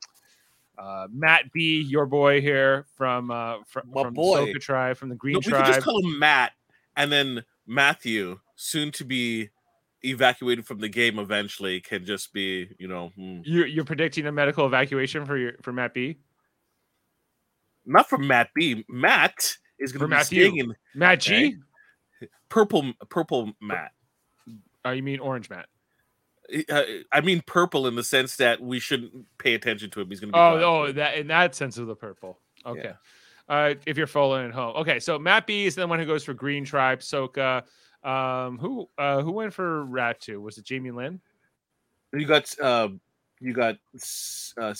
S1: uh, Matt B, your boy here from uh, from,
S3: My
S1: from
S3: boy.
S1: the Soka tribe, from the Green
S3: No, we could just call him Matt, and then Matthew, soon to be evacuated from the game eventually, can just be, you know, hmm.
S1: you're, you're predicting a medical evacuation for your for Matt B.
S3: not from Matt B. Matt is going to be
S1: Matthew.
S3: staying in
S1: Matt G.
S3: Okay. Purple. Purple Matt.
S1: Oh, you mean Orange Matt?
S3: Uh, I mean purple in the sense that we shouldn't pay attention to him. He's going to be.
S1: Oh,
S3: gone.
S1: oh, that in that sense of the purple. Okay. Uh, if you're following at home, okay. So Matt B is the one who goes for Green Tribe. Soka. Um, who uh who went for Ratu? Was it Jaime Lynn?
S3: You got. Uh, you got. Uh,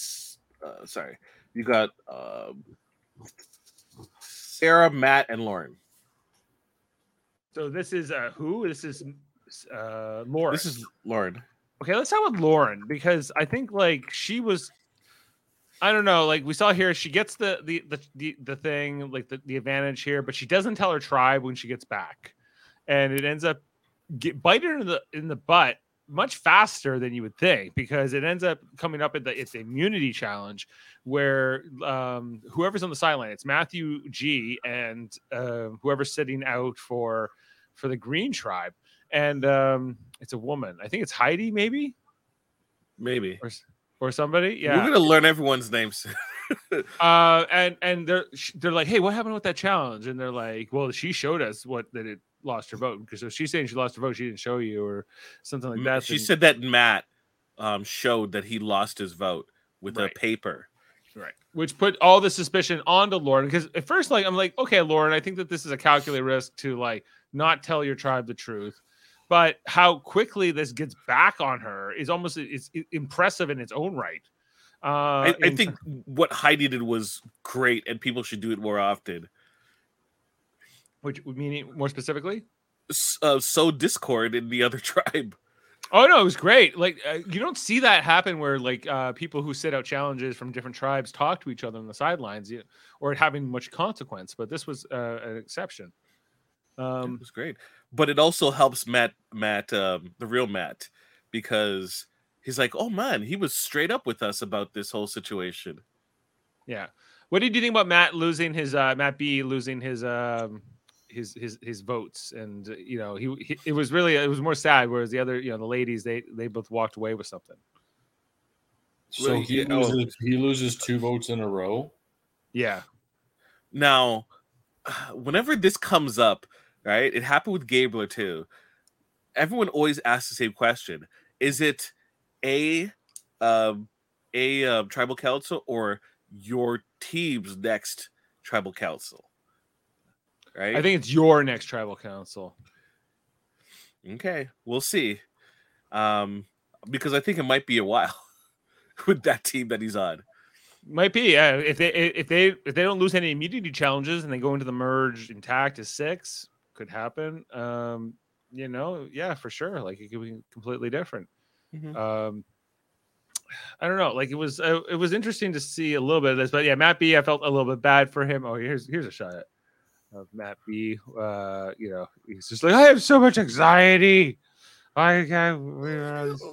S3: uh, sorry. You got. Uh, Sarah, Matt, and Lauren.
S1: So this is uh who? This is uh Lauren.
S3: This is Lauren.
S1: Okay, let's start with Lauren because I think like she was I don't know, like we saw here, she gets the the the the, the thing, like the, the advantage here, but she doesn't tell her tribe when she gets back. And it ends up get biting her in the in the butt much faster than you would think because it ends up coming up at the it's the immunity challenge where um whoever's on the sideline, it's Matthew G and uh, whoever's sitting out for for the green tribe. And um it's a woman. I think it's Heidi, maybe
S3: Maybe.
S1: or or somebody. Yeah we're
S3: gonna learn everyone's names.
S1: Uh, and and they're they're like, hey, what happened with that challenge? And they're like, well, she showed us what that it lost her vote because if she's saying she lost her vote, she didn't show you or something like that.
S3: she
S1: then-
S3: said that Matt um, showed that he lost his vote with
S1: Right.
S3: a paper.
S1: right, which put all the suspicion onto Lauren because at first, like, I'm like, okay, Lauren, I think that this is a calculated risk to like not tell your tribe the truth. But how quickly this gets back on her is almost it's impressive in its own right. Uh,
S3: I, I think what Heidi did was great, and people should do it more often.
S1: Which meaning more specifically.
S3: Uh, sow discord in the other tribe.
S1: Oh no, it was great. Like uh, you don't see that happen where like uh, people who sit out challenges from different tribes talk to each other on the sidelines, you, or it having much consequence. But this was uh, an exception.
S3: it
S1: Um,
S3: was great, but it also helps Matt, Matt, um, the real Matt, because he's like, "Oh man, he was straight up with us about this whole situation."
S1: yeah. What did you think about Matt losing his uh, Matt B losing his um, his his his votes? And uh, you know, he, he it was really it was more sad. Whereas the other you know the ladies they they both walked away with something.
S2: So
S3: Well,
S2: he
S3: yeah, oh.
S2: loses he loses two votes in a row.
S1: Yeah.
S3: Now, whenever this comes up, right, it happened with Gabler too. Everyone always asks the same question: Is it a um, a um, tribal council or your team's next tribal council? Right.
S1: I think it's your next tribal council.
S3: Okay, we'll see. Um, because I think it might be a while with that team that he's on.
S1: Might be, yeah. If they if they if they don't lose any immunity challenges and they go into the merge intact as six, could happen. Um, you know, yeah, for sure. Like it could be completely different.
S3: Mhm.
S1: Um, I don't know. Like it was uh, it was interesting to see a little bit of this, but yeah, Matt B. I felt a little bit bad for him. Oh, here's here's a shot of Matt B. Uh, you know, he's just like I have so much anxiety. I can't.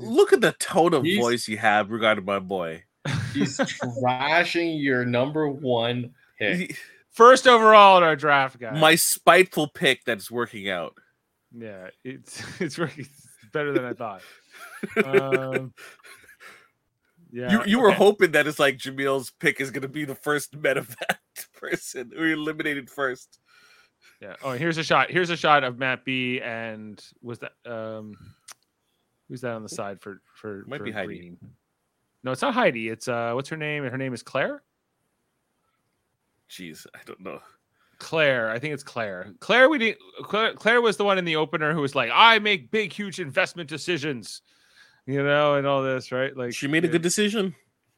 S3: Look at the tone of
S2: He's-
S3: voice you have regarding my boy.
S2: He's trashing your number one pick.
S1: First overall in our draft, guys.
S3: My spiteful pick that's working out.
S1: yeah, it's it's really it's better than I thought. Um, yeah,
S3: you you were hoping that it's like Jameel's pick is gonna be the first medevac person who eliminated first.
S1: Yeah. Oh, here's a shot. Here's a shot of Matt B. And was that um, who's that on the side for for
S3: Might
S1: for
S3: be Heidi.
S1: green? No, it's not Heidi. It's uh, what's her name? Her name is Claire.
S3: Jeez, I don't know.
S1: Claire, I think it's Claire. Claire, we didn't. Claire, Claire was the one in the opener who was like, "I make big, huge investment decisions," you know, and all this, right? Like
S3: She made a good decision.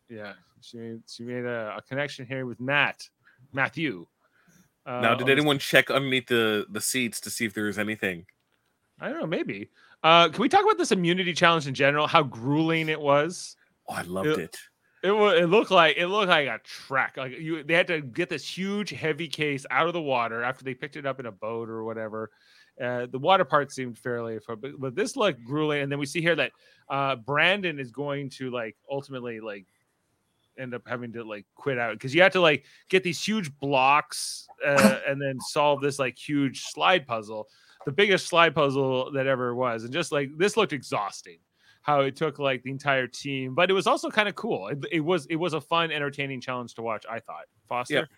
S1: Yeah, she made she made a, a connection here with Matt, Matthew. Uh,
S3: now, did anyone check underneath the the seats to see if there was anything?
S1: I don't know, maybe. Uh, can we talk about this immunity challenge in general? How grueling it was.
S3: Oh, I loved
S1: It-
S3: it.
S1: It It looked like it looked like a track. Like you, they had to get this huge, heavy case out of the water after they picked it up in a boat or whatever. Uh, the water part seemed fairly, but, but this looked grueling. And then we see here that uh, Brandon is going to like ultimately like end up having to like quit out because you have to like get these huge blocks uh, and then solve this like huge slide puzzle, the biggest slide puzzle that ever was. And just like this looked exhausting how it took like the entire team, but it was also kind of cool. It, it was it was a fun, entertaining challenge to watch. I thought. Foster,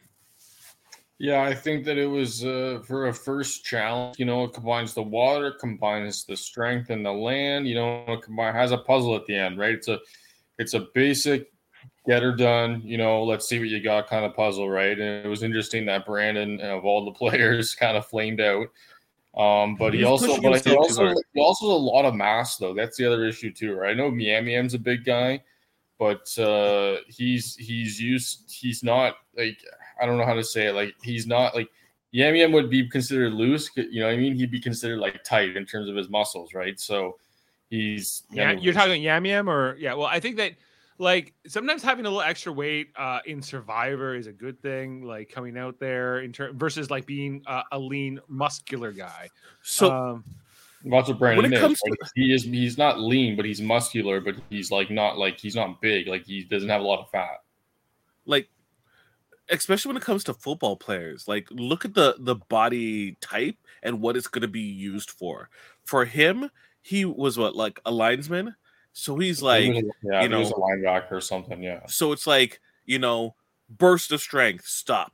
S2: Yeah, I think that it was uh, for a first challenge. You know, it combines the water, combines the strength and the land. You know, it combine has a puzzle at the end, right? It's a it's a basic get her done. You know, let's see what you got kind of puzzle, right? And it was interesting that Brandon of all the players kind of flamed out. Um, but he,
S3: He
S2: also, but he also, he also has a lot of mass though. That's the other issue too, right? I know Yam Yam's a big guy, but uh, he's he's used. He's not like I don't know how to say it. Like he's not like Yam Yam would be considered loose. You know what I mean? He'd be considered like tight in terms of his muscles, right? So he's
S1: yeah, you're talking Yam Yam or yeah. Well, I think that like sometimes having a little extra weight uh, in Survivor is a good thing. Like coming out there in ter- versus like being uh, a lean, muscular guy.
S3: So
S1: um,
S2: That's what Brandon
S3: When it
S2: is.
S3: comes
S2: right? he is he's not lean, but he's muscular, but he's like not like he's not big. Like he doesn't have a lot of fat.
S3: like especially when it comes to football players like look at the the body type and what it's going to be used for for him he was what like a linesman so he's like
S2: He was yeah,
S3: you
S2: he was
S3: know-
S2: a linebacker or something. Yeah,
S3: so it's like you know burst of strength stop.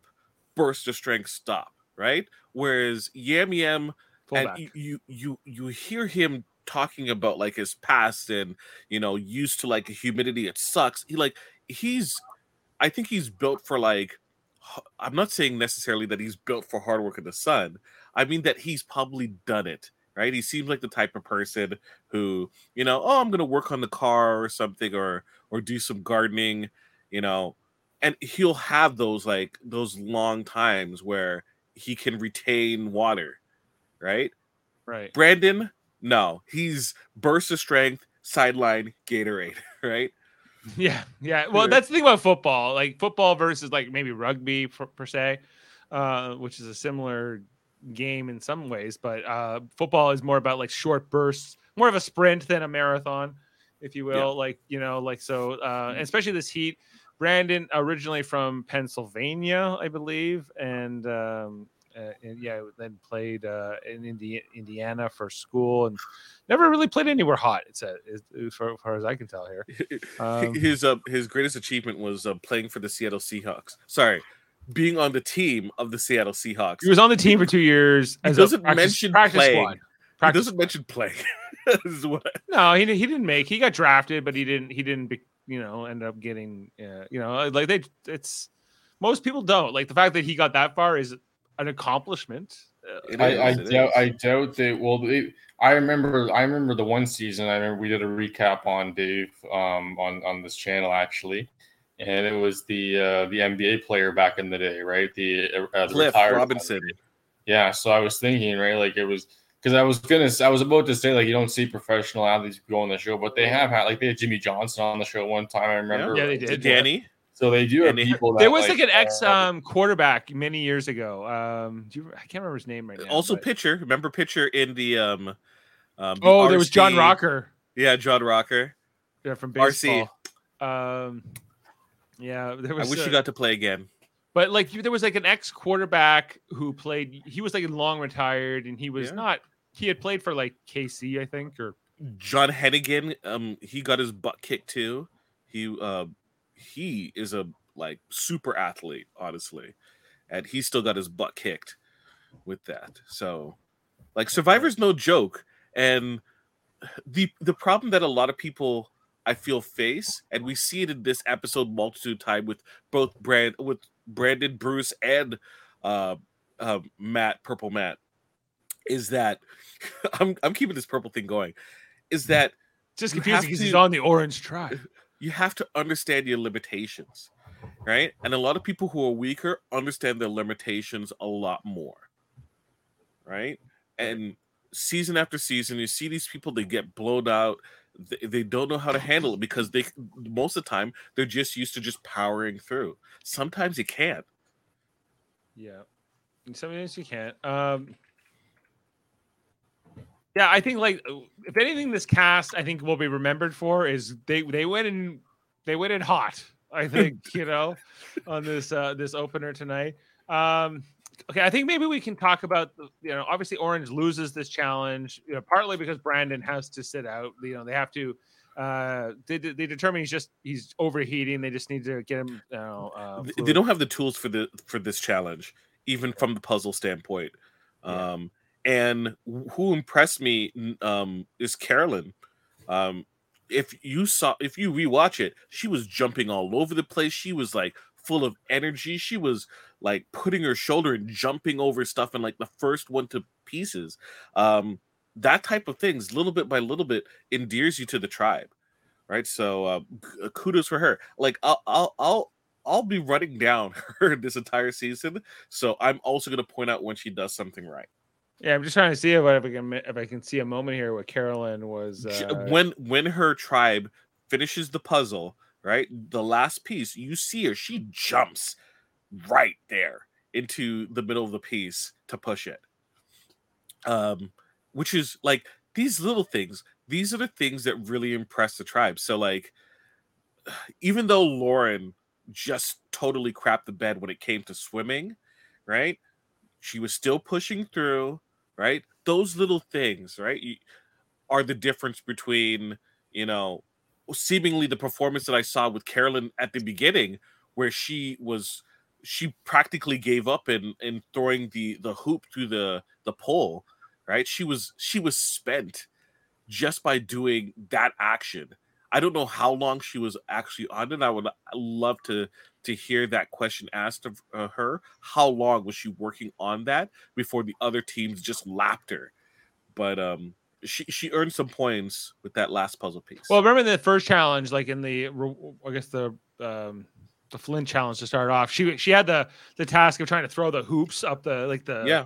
S3: Burst of strength stop right? Whereas yam yam and
S1: fullback.
S3: you, you you you hear him talking about like his past and you know used to like humidity it sucks. He like he's i think he's built for like I'm not saying necessarily that he's built for hard work in the sun. I mean that he's probably done it right he seems like the type of person who you know oh i'm gonna work on the car or something or or do some gardening you know and he'll have those like those long times where he can retain water right
S1: right.
S3: Brandon, no, he's burst of strength, sideline, Gatorade, right?
S1: Yeah, yeah. Well, that's the thing about football. Like football versus like maybe rugby per, per se, uh, which is a similar game in some ways, but uh, football is more about like short bursts, more of a sprint than a marathon, if you will.
S3: Yeah.
S1: Like you know, like so, uh, and especially this heat. Brandon originally from Pennsylvania, I believe, and um, uh, and yeah, then played uh, in Indi- Indiana for school, and never really played anywhere hot. It's said, as as far, as far as I can tell here. Um,
S3: his uh, his greatest achievement was uh, playing for the Seattle Seahawks. Sorry, being on the team of the Seattle Seahawks.
S1: He was on the team for two years.
S3: He
S1: as
S3: doesn't
S1: a practice,
S3: mention
S1: practice
S3: playing.
S1: squad.
S3: He doesn't mention playing. Is what I-
S1: No, he he didn't make. He got drafted, but he didn't. He didn't. Be, you know, end up getting. Uh, you know, like they. It's most people don't like the fact that he got that far is an accomplishment. Uh,
S2: I, I doubt. I doubt that. Well, it, I remember I remember the one season. I remember we did a recap on Dave um, on on this channel actually, and it was the uh, the NBA player back in the day, right? The uh, the
S3: Cliff
S2: retired
S3: Robinson.
S2: Yeah, so I was thinking, right, like it was because I was gonna, I was about to say like you don't see professional athletes go on the show, but they have had like they had Jimmy Johnson on the show one time. I remember.
S1: Yeah, they did.
S3: Danny.
S2: So they do have
S3: And
S2: people. That,
S1: there was like, an
S2: uh,
S1: ex um, quarterback many years ago. Um, do you, I can't remember his name right now.
S3: also
S1: but-
S3: pitcher. Remember pitcher in the um. um the
S1: oh, there was John Rocker.
S3: Yeah, John Rocker.
S1: Yeah, from
S3: RC.
S1: baseball. Um, yeah, there
S3: I wish
S1: uh,
S3: you got to play again.
S1: But like there was like an ex quarterback who played. He was like long retired, and he was
S3: Yeah.
S1: not. He had played for like KC, I think, or
S3: John Hennigan, um, he got his butt kicked too. He uh he is a like super athlete, honestly. And he still got his butt kicked with that. So like Survivor's no joke. And the the problem that a lot of people I feel face, and we see it in this episode multitude time with both Brand with Brandon Bruce and uh, uh Matt Purple Matt, is that I'm I'm keeping this purple thing going. Is that
S1: just confusing because he's on the orange tribe.
S3: you have to understand your limitations, right? And a lot of people who are weaker understand their limitations a lot more, right? And season after season, you see these people they get blown out. They, they don't know how to handle it because they most of the time they're just used to just powering through. Sometimes you can't.
S1: Yeah. And Sometimes you can't. Um Yeah, I think like if anything this cast I think will be remembered for is they they went in they went in hot, I think, you know, on this uh this opener tonight. Um okay, I think maybe we can talk about the, you know, obviously Orange loses this challenge, you know, partly because Brandon has to sit out, you know, they have to uh they, they determine he's just he's overheating they just need to get him you know uh,
S3: they don't have the tools for the for this challenge even from the puzzle standpoint.
S1: Yeah.
S3: um and who impressed me um is carolyn. Um if you saw if you rewatch it she was jumping all over the place. She was like full of energy she was like putting her shoulder and jumping over stuff and like the first one to pieces um that type of things little bit by little bit endears you to the tribe right so uh, kudos for her like i'll i'll i'll I'll be running down her this entire season, so I'm also going to point out when she does something right.
S1: Yeah, I'm just trying to see if I, can if I can see a moment here where Carolyn was. Uh,
S3: when when her tribe finishes the puzzle, right, the last piece, you see her, she jumps right there into the middle of the piece to push it. Um, which is like these little things. These are the things that really impress the tribe. So like, even though Lauren just totally crapped the bed when it came to swimming, right? She was still pushing through, right? Those little things, right, are the difference between, you know, seemingly the performance that I saw with Carolyn at the beginning, where she was she practically gave up in in throwing the the hoop through the the pole, right? She was she was spent just by doing that action. I don't know how long she was actually on it. I would love to to hear that question asked of her. How long was she working on that before the other teams just lapped her? But um, she she earned some points with that last puzzle piece.
S1: well, remember the first challenge, like in the I guess the um the Flynn challenge to start off, she she had the the task of trying to throw the hoops up the like the
S3: yeah,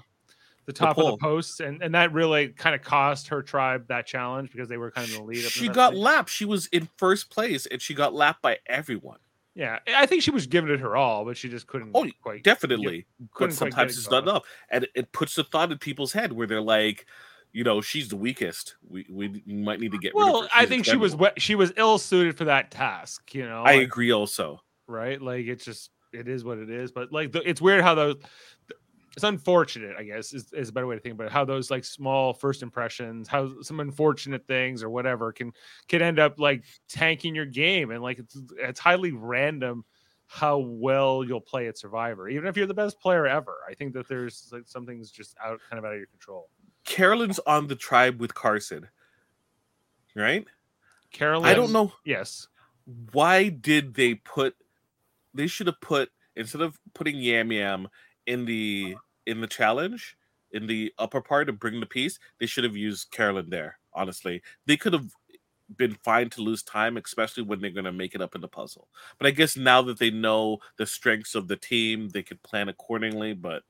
S1: the top of the posts, and and that really kind of cost her tribe that challenge because they were kind of in the lead. up
S3: she got
S1: thing.
S3: lapped. She was in first place, and she got lapped by everyone.
S1: Yeah, I think she was giving it her all, but she just couldn't.
S3: Oh,
S1: quite
S3: Definitely, but
S1: couldn't get
S3: sometimes
S1: it
S3: it's not enough, and it- it puts the thought in people's head where they're like, you know, she's the weakest. We we might need to get. rid of
S1: Well. I think she was she was ill suited for that task. You know,
S3: I
S1: like-
S3: agree. Also,
S1: right? Like it's just it is what it is. But like the, it's weird how those it's unfortunate, I guess, is, is a better way to think about it. How those like small first impressions, how some unfortunate things or whatever can can end up like tanking your game, and like it's it's highly random how well you'll play at Survivor, even if you're the best player ever. I think that there's like something's just out kind of out of your control.
S3: Carolyn's on the tribe with Carson, right?
S1: Carolyn,
S3: I don't know
S1: Yes,
S3: why did they put. They should have put instead of putting Yam Yam in the in the challenge in the upper part and bring the piece. They should have used Carolyn there. Honestly, they could have been fine to lose time, especially when they're going to make it up in the puzzle. But I guess now that they know the strengths of the team, they could plan accordingly. But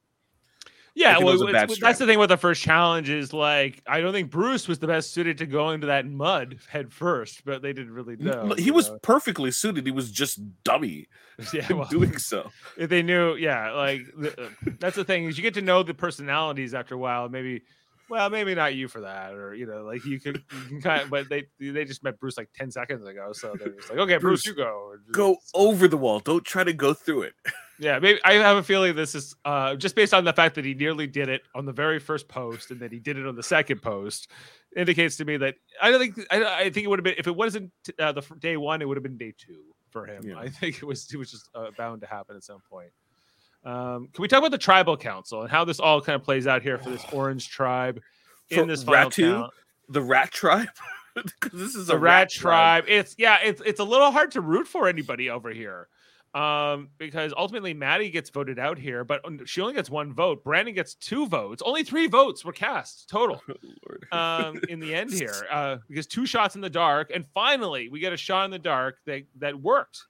S1: Yeah, well,
S3: was a bad
S1: that's the thing with the first challenge is like I don't think Bruce was the best suited to go into that mud head first, but they didn't really know.
S3: He was
S1: know?
S3: perfectly suited. He was just dummy
S1: yeah, well,
S3: doing so.
S1: if they knew, yeah, like uh, that's the thing is you get to know the personalities after a while. Maybe, well, maybe not you for that, or you know, like you could, you can kind of, but they they just met Bruce like ten seconds ago, so they're just like, okay, Bruce,
S3: Bruce,
S1: you go. just-
S3: Go over the wall. Don't try to go through it.
S1: Yeah, maybe I have a feeling this is uh, just based on the fact that he nearly did it on the very first post and that he did it on the second post indicates to me that I don't think I, I think it would have been if it wasn't uh, the day one, it would have been day two for him.
S3: Yeah.
S1: I think it was it was just uh, bound to happen at some point. Um, can we talk about the tribal council and how this all kind of plays out here for this orange tribe
S3: For
S1: in this final
S3: Ratu,
S1: count?
S3: The rat tribe. This is
S1: the
S3: a
S1: rat, tribe. It's yeah, it's it's a little hard to root for anybody over here. Um, because ultimately Maddie gets voted out here, but um, she only gets one vote. Brandon gets two votes. Only three votes were cast total
S3: Lord.
S1: um in the end here. Uh because two shots in the dark, and finally we get a shot in the dark that that worked.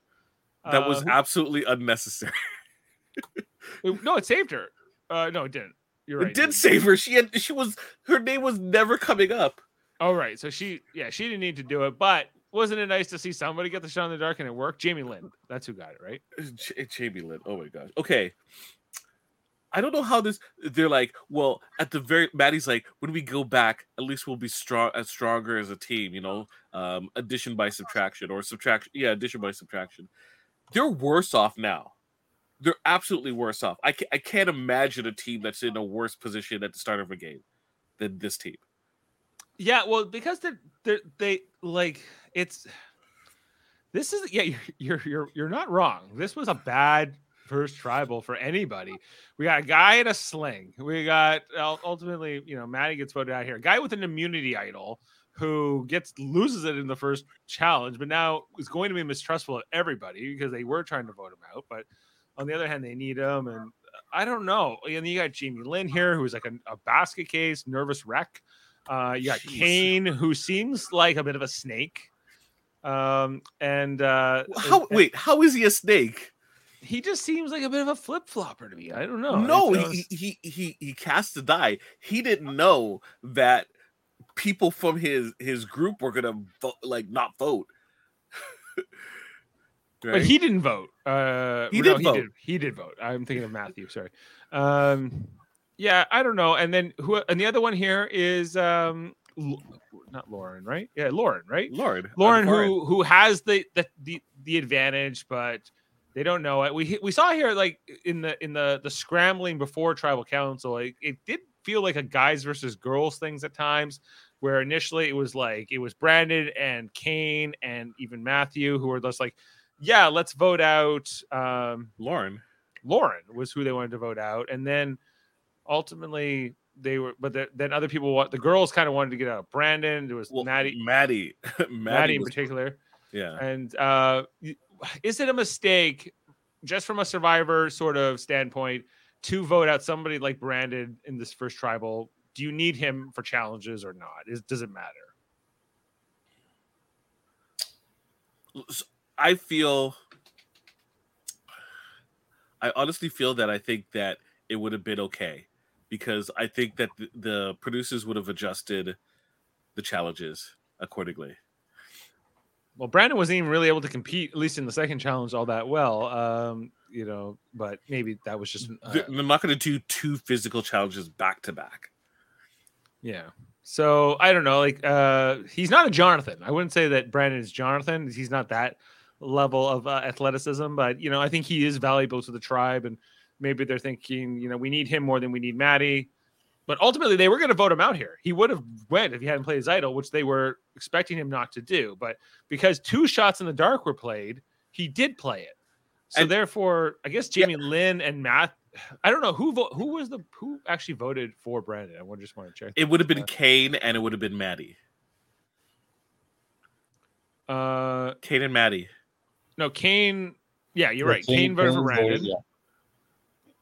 S3: that was
S1: Uh,
S3: absolutely unnecessary.
S1: no, it saved her. Uh no, it didn't. You're right.
S3: it did save her. She had she was her name was never coming up.
S1: All right. So she yeah, she didn't need to do it, but wasn't it nice to see somebody get the shot in the dark and it worked? Jaime Lynn. That's who got it, right?
S3: J- it's Jaime Lynn. Oh my gosh. Okay. I don't know how this. They're like, well, at the very, Maddie's like, when we go back, at least we'll be strong, as stronger as a team. You know, um, addition by subtraction or subtraction. Yeah, addition by subtraction. They're worse off now. They're absolutely worse off. I, I can't imagine a team that's in a worse position at the start of a game than this team.
S1: Yeah, well, because they're, they're they like it's this is yeah, you're, you're you're you're not wrong. This was a bad first tribal for anybody. We got a guy in a sling. We got ultimately, you know, Maddie gets voted out here. A guy with an immunity idol who gets loses it in the first challenge, but now is going to be mistrustful of everybody because they were trying to vote him out. But on the other hand, they need him, and I don't know. And you got Jaime Lynn here, who's like a, a basket case, nervous wreck. Uh, you got
S3: Jeez.
S1: Kane, who seems like a bit of a snake. Um, and uh,
S3: How?
S1: and-
S3: Wait, how is he a snake?
S1: he just seems like a bit of a flip flopper to me. I don't know.
S3: no, he, he he he cast a die. He didn't know that people from his his group were gonna vote, like not vote.
S1: but he didn't vote. Uh,
S3: He
S1: no,
S3: did
S1: he
S3: vote.
S1: Did, he did vote. I'm thinking of Matthew. Sorry. Um, yeah, I don't know. And then who? And the other one here is um, not Lauren, right? Yeah, Lauren, right? Lauren,
S3: I'm
S1: who who has the the the, the advantage, but they don't know it. We we saw here like in the in the the scrambling before tribal council, like, it did feel like a guys versus girls things at times. Where initially it was like it was Brandon and Kane and even Matthew who were just like, yeah, let's vote out. Um,
S3: Lauren.
S1: Lauren was who they wanted to vote out, and then ultimately they were, but the, then other people want the girls kind of wanted to get out. Brandon, there was
S3: Well,
S1: Maddie,
S3: Maddie, Maddie,
S1: Maddie in
S3: was-
S1: particular.
S3: yeah.
S1: And uh, is it a mistake, just from a survivor sort of standpoint, to vote out somebody like Brandon in this first tribal? Do you need him for challenges or not? Is, does it matter?
S3: I feel I honestly feel that I think that it would have been okay because I think that the, the producers would have adjusted the challenges accordingly.
S1: Well, Brandon wasn't even really able to compete, at least in the second challenge, all that well. Um, you know, but maybe that was just uh,
S3: They're not going to do two physical challenges back to back.
S1: Yeah. So I don't know. Like, uh, he's not a Jonathan. I wouldn't say that Brandon is Jonathan. He's not that level of uh, athleticism, but you know, I think he is valuable to the tribe, and maybe they're thinking, you know, we need him more than we need Maddie. But ultimately, they were going to vote him out here. He would have went if he hadn't played his idol, which they were expecting him not to do. But because two shots in the dark were played, he did play it. So
S3: And-
S1: therefore, I guess Jaime Lynn and Matt. I don't know who vo- who was the who actually voted for Brandon. I just want to check.
S3: It would have been
S1: Uh,
S3: Kane and it would have been Maddie.
S1: Uh,
S3: Kane and Maddie.
S1: No, Kane. Yeah, you're
S2: Yeah,
S1: right. Kane voted for Brandon.
S2: yeah.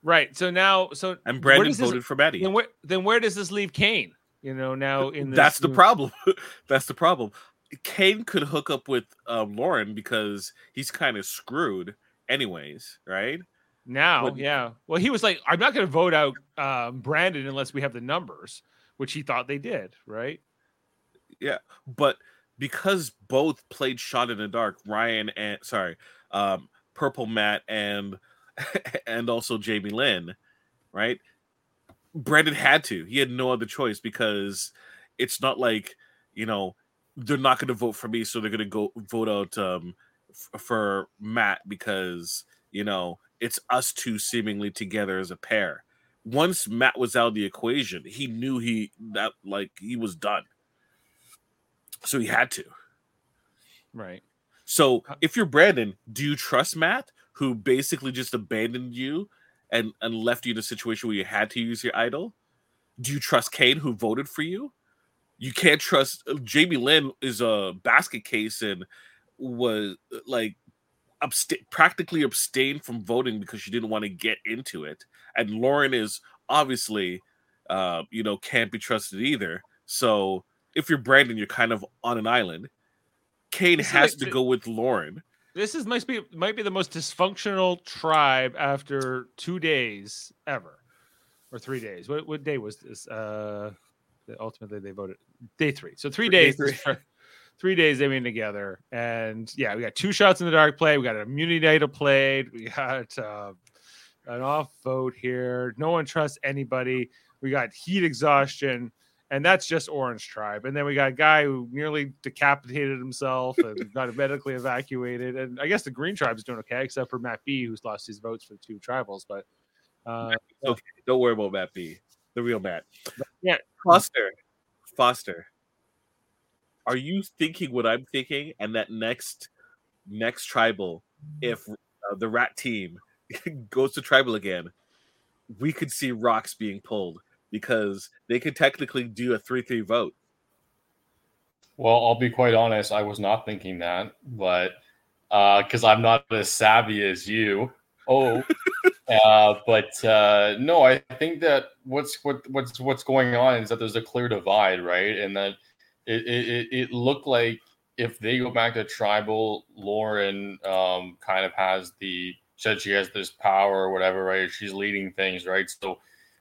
S1: Right. So now, so
S3: And
S1: where
S3: Brandon
S1: does this-
S3: voted for Betty.
S1: Then where then where does this leave Kane? You know, now in this
S3: That's the problem. That's the problem. Kane could hook up with um, Lauren because he's kind of screwed, anyways, right?
S1: now.
S3: What-
S1: Yeah. Well, he was like, I'm not going to vote out um, Brandon unless we have the numbers, which he thought they did. Right.
S3: Yeah, but because both played shot in the dark, Ryan and sorry, um, Purple Matt and and also Jaime Lynn, right? Brandon had to. He had no other choice because it's not like you know they're not going to vote for me, so they're going to go vote out um, f- for Matt because you know it's us two seemingly together as a pair. Once Matt was out of the equation, he knew he that like he was done. So he had to.
S1: Right.
S3: So if you're Brandon, do you trust Matt, who basically just abandoned you and, and left you in a situation where you had to use your idol? Do you trust Kane, who voted for you? You can't trust uh, Jaime Lynn is a basket case and was uh, like absta- practically abstained from voting because she didn't want to get into it. And Lauren is obviously, uh, you know, can't be trusted either. So if you're Brandon, you're kind of on an island. Kane
S1: This
S3: has to go with Lauren.
S1: This is might be might be the most dysfunctional tribe after two days ever, or three days. What what day was this? Uh, ultimately they voted day three. So three
S3: Day
S1: days. this tri- Three days they've been together, and yeah, we got two shots in the dark play. We got an immunity idol played. We got uh, an off vote here. No one trusts anybody. We got heat exhaustion, and that's just Orange Tribe. And then we got a guy who nearly decapitated himself and got medically evacuated. And I guess the Green Tribe's doing okay, except for Matt B, who's lost his votes for the two tribals. But uh,
S3: Okay, don't worry about Matt B, the real Matt.
S1: Yeah.
S3: Foster, Foster. Are you thinking what I'm thinking? And that next next tribal, if uh, the rat team goes to tribal again, we could see rocks being pulled because they could technically do a three-three vote.
S2: Well, I'll be quite honest. I was not thinking that, but because I'm not as savvy as you. Oh, uh, but uh, no, I think that what's what what's what's going on is that there's a clear divide, right? And that it it, it- it looked like if they go back to tribal, Lauren um, kind of has the said she has this power or whatever, right? She's leading things, right? So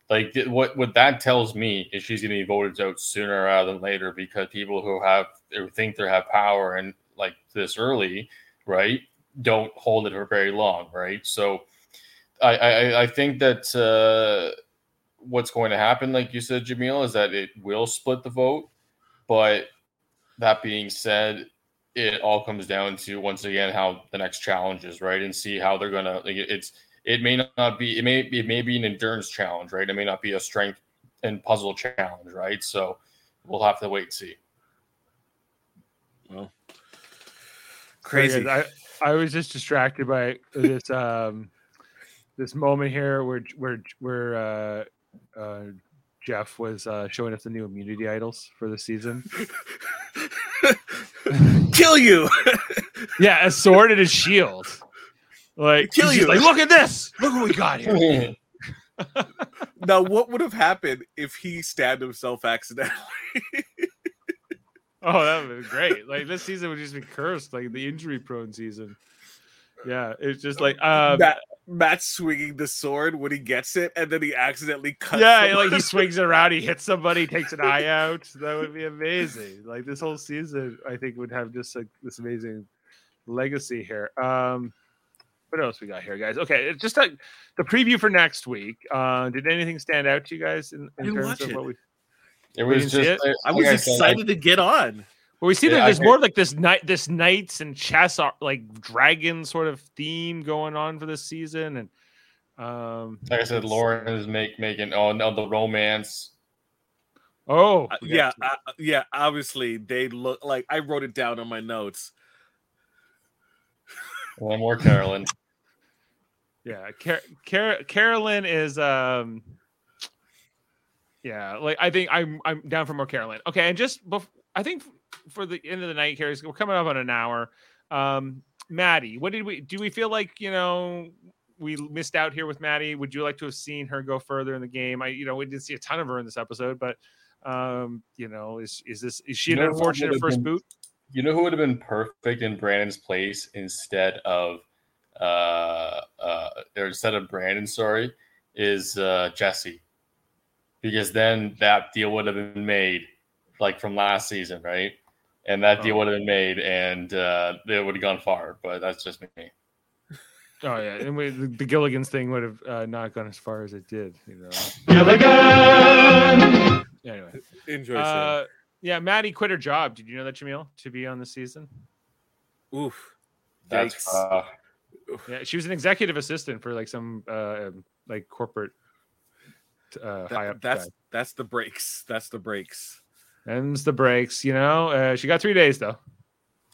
S2: like what what that tells me is she's going to be voted out sooner rather than later because people who have who think they have power and like this early right don't hold it for very long right? So i i, I think that uh what's going to happen like you said jameel is that it will split the vote. But that being said it all comes down to once again how the next challenge is right and see how they're gonna like it's it may not be it may it may be an endurance challenge right it may not be a strength and puzzle challenge right so we'll have to wait and see Well,
S3: Crazy.
S1: I, I was just distracted by this um this moment here where where where uh, uh, Jeff was uh, showing us the new immunity idols for the season.
S3: Kill you.
S1: Yeah, a sword and a shield. Like,
S3: Kill you.
S1: Like, look at this. Look what we got here.
S3: now, what would have happened if he stabbed himself accidentally?
S1: Oh, that would be great. Like this season would just be cursed, like the injury prone season. Yeah, it's just like um,
S3: Matt, Matt swinging the sword when he gets it, and then he accidentally cuts.
S1: yeah,
S3: someone.
S1: like he swings it around, he hits somebody, takes an eye out. That would be amazing. Like this whole season, I think would have just like this amazing legacy here. Um, what else we got here, guys? Okay, it's just like the preview for next week. Uh, did anything stand out to you guys in, in terms of
S3: it.
S1: what we?
S2: it was just
S1: it?
S3: I
S2: like
S3: was
S2: said,
S3: excited to get on.
S1: Well, we see that
S2: Yeah, I
S1: there's more like this night, this knights and chess, ar- like dragon sort of theme going on for this season, and um,
S2: like I said, Lauren is make making oh no the romance.
S1: Oh,
S3: Uh, yeah, uh, yeah. Obviously, they look like I wrote it down on my notes.
S2: One more Carolyn.
S1: Yeah, Car- Car- Carolyn is um yeah, like I think I'm I'm down for more Carolyn. Okay, and just bef- I think for the end of the night here, we're coming up on an hour. Um Maddie, what did we do we feel like, you know, we missed out here with Maddie? Would you like to have seen her go further in the game? I you know, we didn't see a ton of her in this episode, but um, you know, is is this is she an
S2: what
S1: unfortunate first
S2: been-
S1: boot?
S2: You know who would have been perfect in Brandon's place instead of uh uh or instead of Brandon, sorry, is uh Jesse. Because then that deal would have been made like from last season, right? And that deal
S1: Oh.
S2: would have been made and uh it would have gone far, but that's just me.
S1: Oh yeah, and we, the, the Gilligan's thing would have uh, not gone as far as it did, you know. Anyway,
S3: Enjoy.
S1: uh, yeah, Maddie quit her job. Did you know that, Jameel, to be on the season?
S3: Oof.
S2: That's
S3: Yikes.
S2: uh,
S1: Yeah, she was an executive assistant for like some uh like corporate uh
S3: that-
S1: high up
S3: that's
S1: guy.
S3: that's the breaks. That's the breaks.
S1: Ends the breaks, you know. Uh, she got three days though.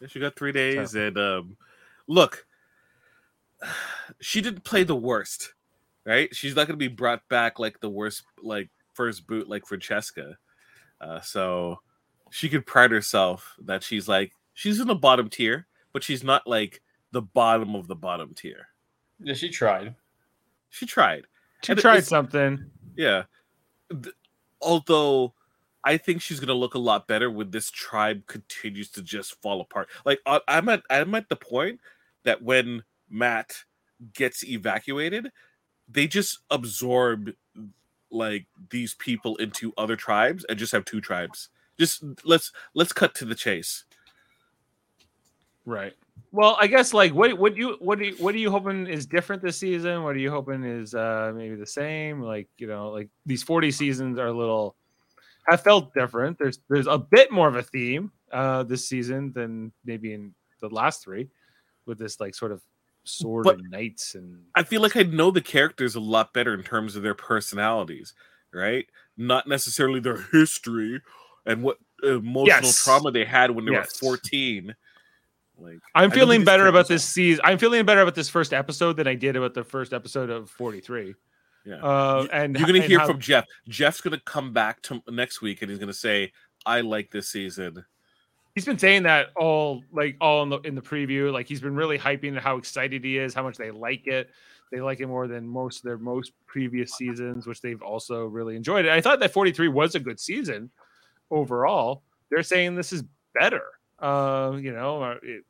S3: Yeah, She got three days, and um, look, she didn't play the worst, right? She's not going to be brought back like the worst, like first boot, like Francesca. Uh, so she could pride herself that she's like she's in the bottom tier, but she's not like the bottom of the bottom tier.
S2: Yeah, she tried.
S3: She tried,
S1: She
S3: And
S1: tried something.
S3: yeah. Although I think she's gonna look a lot better when this tribe continues to just fall apart. Like I'm at I'm at the point that when Matt gets evacuated, they just absorb like these people into other tribes and just have two tribes. Just let's let's cut to the chase.
S1: Right. Well, I guess like what what you what do you what are you hoping is different this season? What are you hoping is uh maybe the same? Like, you know, like these 40 seasons are a little have felt different. There's there's a bit more of a theme uh this season than maybe in the last three with this like sort of sword
S3: But-
S1: and knights and
S3: I feel like I know the characters a lot better in terms of their personalities, right? Not necessarily their history and what emotional
S1: Yes.
S3: trauma they had when they
S1: Yes.
S3: were 14. Like
S1: I'm
S3: I know who
S1: feeling better about this season. I'm feeling better about this first episode than I did about the first episode of 43.
S3: Yeah.
S1: Uh, and
S3: You're gonna
S1: and
S3: hear
S1: how-
S3: from Jeff. Jeff's gonna come back to next week and he's gonna say, "I like this season."
S1: he's been saying that all like all in the in the preview. Like he's been really hyping how excited he is, how much they like it. They like it more than most of their most previous seasons, which they've also really enjoyed it. I thought that 43 was a good season overall. They're saying this is better. Uh, you know, uh, it,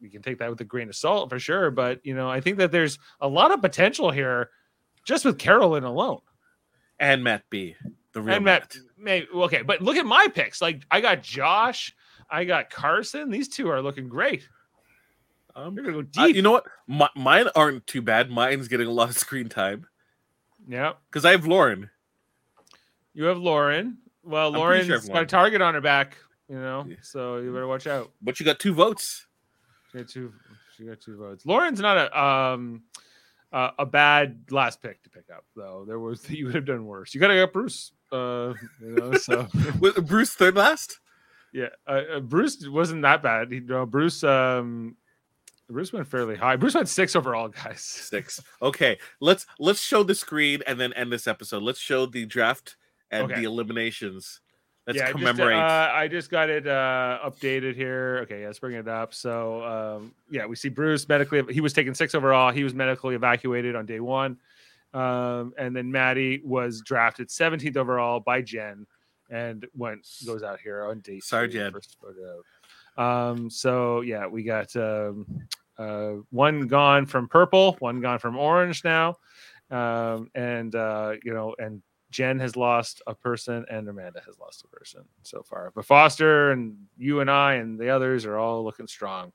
S1: we can take that with a grain of salt for sure, but you know, I think that there's a lot of potential here just with Carolyn alone.
S3: And Matt B, the real
S1: and Matt, may, okay, but look at my picks. Like I got Josh, I got Carson. These two are looking great.
S3: Um,
S1: You're gonna go
S3: uh,
S1: deep.
S3: you know what? My, mine aren't too bad. Mine's getting a lot of screen time
S1: yeah.
S3: because I have Lauren.
S1: You have Lauren. Well, Lauren's
S3: sure
S1: got a target on her back, you know,
S3: Yeah.
S1: so you better watch out.
S3: But you got two votes.
S1: She got two. She got two votes. Lauren's not a um uh, a bad last pick to pick up though. There was you would have done worse. You gotta get Bruce. Uh, you know, so
S3: Bruce third last?
S1: yeah, uh, uh, Bruce wasn't that bad. He, no, Bruce um Bruce went fairly high. Bruce went six overall, guys.
S3: Six. Okay, let's let's show the screen and then end this episode. Let's show the draft and
S1: Okay.
S3: the eliminations. Let's
S1: yeah, I just,
S3: commemorate.
S1: uh, I just got it uh, updated here. Okay, let's bring it up. So, um, yeah, we see Bruce medically. He was taken six overall. He was medically evacuated on day one, um, and then Maddie was drafted 17th overall by Jen, and went goes out here on day.
S3: Sorry, Jen.
S1: Um, so yeah, we got um, uh, one gone from purple, one gone from orange now, um, and uh, you know, and Jen has lost a person and Amanda has lost a person so far. But Foster and you and I and the others are all looking strong.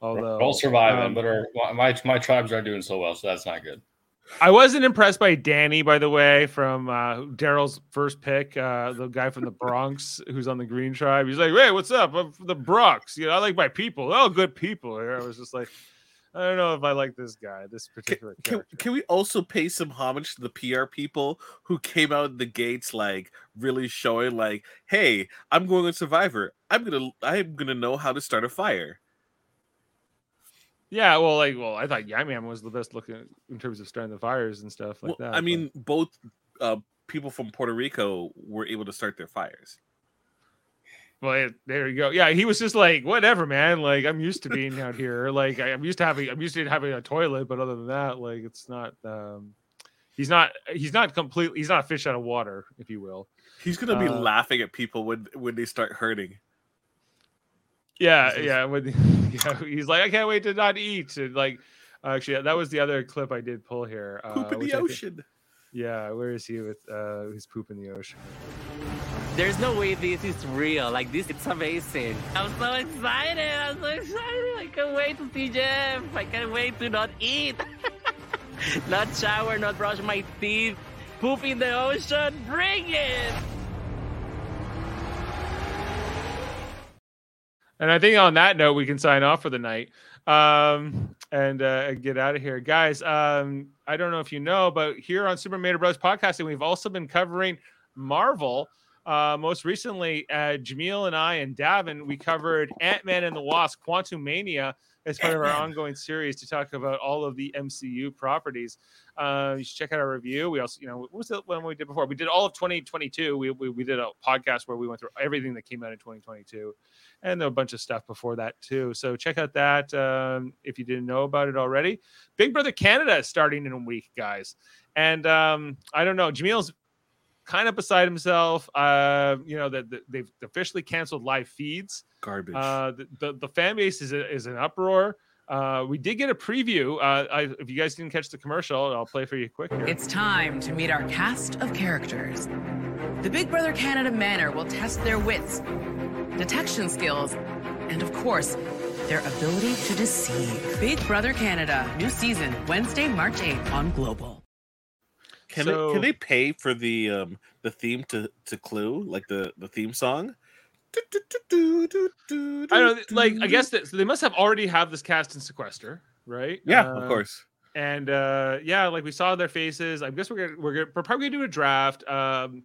S1: Although
S2: We're all surviving,
S1: um,
S2: but our, my my tribes aren't doing so well, so that's not good.
S1: I wasn't impressed by Danny, by the way, from uh, Daryl's first pick, uh, the guy from the Bronx who's on the Green Tribe. He's like, "Hey, what's up? I'm from the Bronx. You know, I like my people. They're all good people." Here, I was just like, I don't know if I like this guy, this particular
S3: can,
S1: character.
S3: can we also pay some homage to the PR people who came out the gates like really showing like, hey, I'm going on Survivor. I'm gonna I'm gonna know how to start a fire.
S1: Yeah, well, like, well, I thought Yam was the best looking in terms of starting the fires and stuff like
S3: Well,
S1: that.
S3: I
S1: but-
S3: mean, both uh, people from Puerto Rico were able to start their fires.
S1: Well, it- there you go. Yeah, he was just like, whatever, man. Like, I'm used to being out here. Like, I'm used to having, I'm used to having a toilet, but other than that, like, it's not. um He's not. He's not completely. He's not a fish out of water, if you will.
S3: He's gonna be
S1: Uh,
S3: laughing at people when when they start hurting.
S1: Yeah,
S3: He's-
S1: yeah. When, yeah, he's like, I can't wait to not eat. And like, actually, that was the other clip I did pull here.
S3: Poop
S1: uh,
S3: in the
S1: I thi-
S3: ocean.
S1: yeah, where is he with uh his poop in the ocean?
S8: There's no way this is real. Like this, it's amazing. I'm so excited. I'm so excited. I can't wait to see Jeff. I can't wait to not eat, not shower, not brush my teeth. Poop in the ocean. Bring it.
S1: And I think on that note, we can sign off for the night. Um, and uh, get out of here, guys. Um, I don't know if you know, but here on Super Mario Bros. Podcasting, we've also been covering Marvel. Uh, most recently, uh, Jameel and I and Davin, we covered Ant Man and the Wasp: Quantumania as part of our ongoing series to talk about all of the MCU properties. Uh, you should check out our review. We also, you know, what was the one we did before? We did all of 2022. We, we, we did a podcast where we went through everything that came out in 2022 and a bunch of stuff before that too. So check out that um, if you didn't know about it already. Big Brother Canada is starting in a week, guys. And um, I don't know, Jameel's kind of beside himself. Uh, you know that the, they've officially canceled live feeds.
S3: Garbage.
S1: Uh, the, the the fan base is is an uproar. Uh, we did get a preview. Uh, I, if you guys didn't catch the commercial, I'll play for you quick here.
S9: It's time to meet our cast of characters. The Big Brother Canada Manor will test their wits, detection skills, and of course, their ability to deceive. Big Brother Canada, new season, Wednesday, March 8th on Global.
S3: Can
S1: So-
S3: they, can they pay for the um the theme to to Clue like the the theme song?
S1: I don't know, like. I guess that so they must have already have this cast in sequester, right?
S3: Yeah,
S1: Uh,
S3: of course.
S1: And uh, yeah, like we saw their faces. I guess we're gonna we're gonna we're probably gonna do a draft. Um,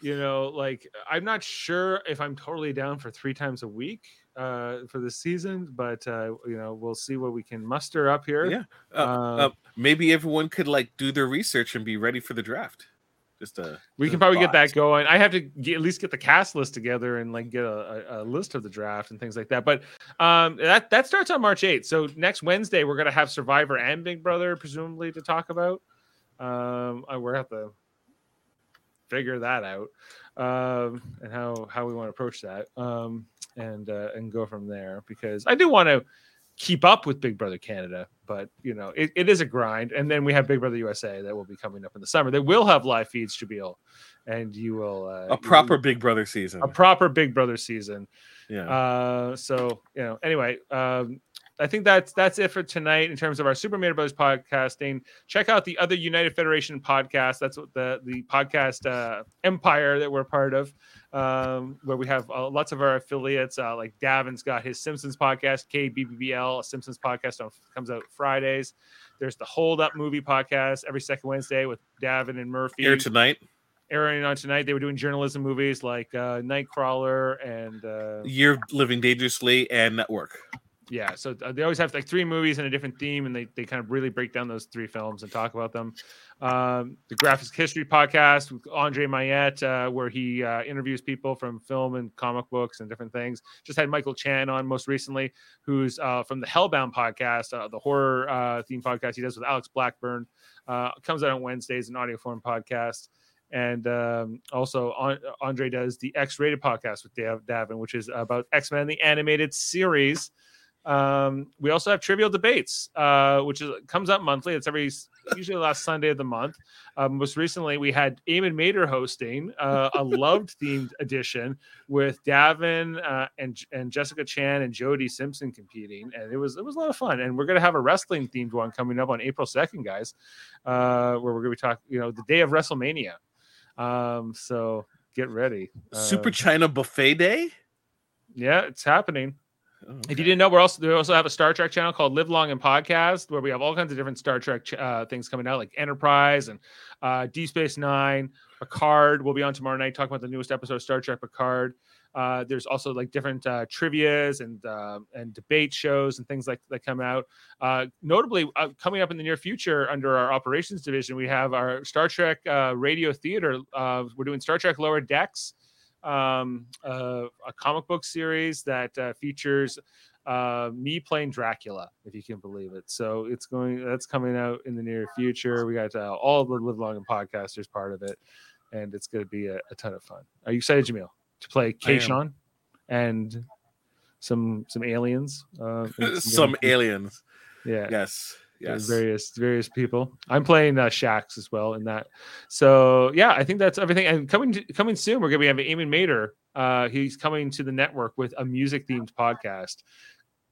S1: you know, like I'm not sure if I'm totally down for three times a week uh for the season, but uh, you know, we'll see what we can muster up here.
S3: Yeah. Uh,
S1: Uh,
S3: uh, maybe everyone could like do their research and be ready for the draft. Just a
S1: we can probably get that going. I have to get, at least get the cast list together and like get a, a, list of the draft and things like that. But um, that that starts on March 8th. So next Wednesday we're gonna have Survivor and Big Brother presumably to talk about. Um, uh, we're gonna have to figure that out um, and how how we want to approach that um, and uh, and go from there because I do want to keep up with Big Brother Canada, but you know it, it is a grind. And then we have Big Brother USA that will be coming up in the summer. They will have live feeds, Jameel, and you will uh,
S3: a proper Big Brother season.
S1: a proper Big Brother season.
S3: yeah.
S1: Uh, so you know, anyway, um, I think that's that's it for tonight in terms of our Super Mario Bros. podcasting. Check out the other United Federation podcast. That's what the the podcast uh, empire that we're part of, um, where we have uh, lots of our affiliates. Uh, like Davin's got his Simpsons podcast, KBBL, a Simpsons podcast on, comes out Fridays. There's the Hold Up movie podcast every second Wednesday with Davin and Murphy
S3: Here tonight,
S1: airing on tonight. They were doing journalism movies like uh, Nightcrawler and uh,
S3: You're Living Dangerously and Network.
S1: Yeah. So uh, they always have like three movies and a different theme, and they, they kind of really break down those three films and talk about them. Um, the Graphics History podcast with Andre Mayette, uh, where he uh, interviews people from film and comic books and different things. Just had Michael Chan on most recently, who's uh, from the Hellbound podcast, uh, the horror uh, theme podcast he does with Alex Blackburn. Uh, comes out on Wednesdays, an audio form podcast. And um, also, An- Andre does the X Rated podcast with Dav- Davin, which is about X Men, the animated series. Um, we also have Trivial Debates, uh, which is comes out monthly. It's every usually the last Sunday of the month. Um, most recently, we had Eamon Mater hosting uh, a loved themed edition with Davin uh, and and Jessica Chan and Jody Simpson competing, and it was it was a lot of fun. And we're gonna have a wrestling themed one coming up on April second, guys, uh, where we're gonna be talking, you know, the day of WrestleMania. Um, so get ready.
S3: Super
S1: Uh,
S3: China Buffet Day.
S1: yeah, it's happening.
S3: Oh,
S1: If you didn't know, we're also we also have a Star Trek channel called Live Long and Podcast, where we have all kinds of different Star Trek uh, things coming out, like Enterprise and uh, Deep Space Nine. Picard We'll be on tomorrow night talking about the newest episode of Star Trek Picard. Uh, there's also like different uh, trivia's and uh, and debate shows and things like that come out. Uh, notably, uh, coming up in the near future under our operations division, we have our Star Trek uh, radio theater. Uh, we're doing Star Trek Lower Decks, um, uh, a comic book series that uh, features uh, me playing Dracula, if you can believe it. So it's going that's coming out in the near future. We got uh, all the Live Long and Podcasters part of it, and it's going to be a, a ton of fun. Are you excited, Jameel, to play
S3: I
S1: K.
S3: am.
S1: Sean and some some aliens? Uh,
S3: Some aliens.
S1: yeah,
S3: Yes.
S1: There's
S3: Yes.
S1: various various people. I'm playing uh, Shax as well in that. So yeah, I think that's everything. And coming to, coming soon, we're gonna be having Eamon Mater. Uh, he's coming to the network with a music themed podcast,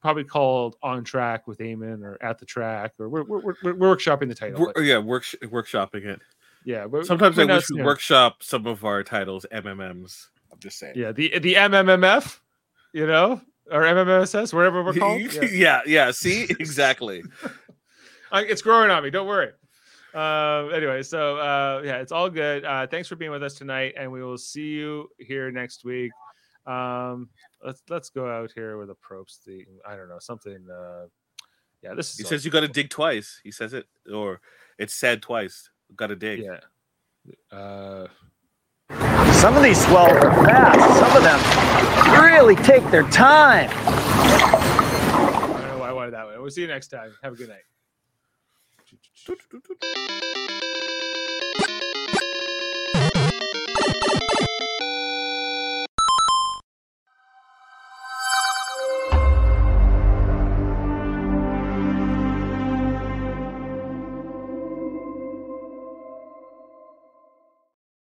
S1: probably called On Track with Eamon or At the Track, or we're we're, we're, we're workshopping the title.
S3: Wor-
S1: but
S3: yeah, work, workshopping it.
S1: yeah, we're-
S3: Sometimes
S1: we're
S3: I wish we
S1: soon.
S3: workshop some of our titles MMMs. I'm just saying.
S1: Yeah, the the MMMF, you know, or MMSS, wherever we're called.
S3: yeah.
S1: Yeah.
S3: yeah, See, exactly.
S1: I- it's growing on me. Don't worry. Uh, anyway, so uh, yeah, it's all good. Uh, thanks for being with us tonight, and we will see you here next week. Um, let's let's go out here with a Probst theme. I don't know something. Uh, yeah, this is
S3: He
S1: all-
S3: says you got to dig twice. He says it, or it's said twice. Got to dig.
S1: yeah. Uh,
S5: Some of these swells are fast. Some of them really take their time.
S1: I don't know why I wanted that one. We'll see you next time. Have a good night. Doot, doot, doot.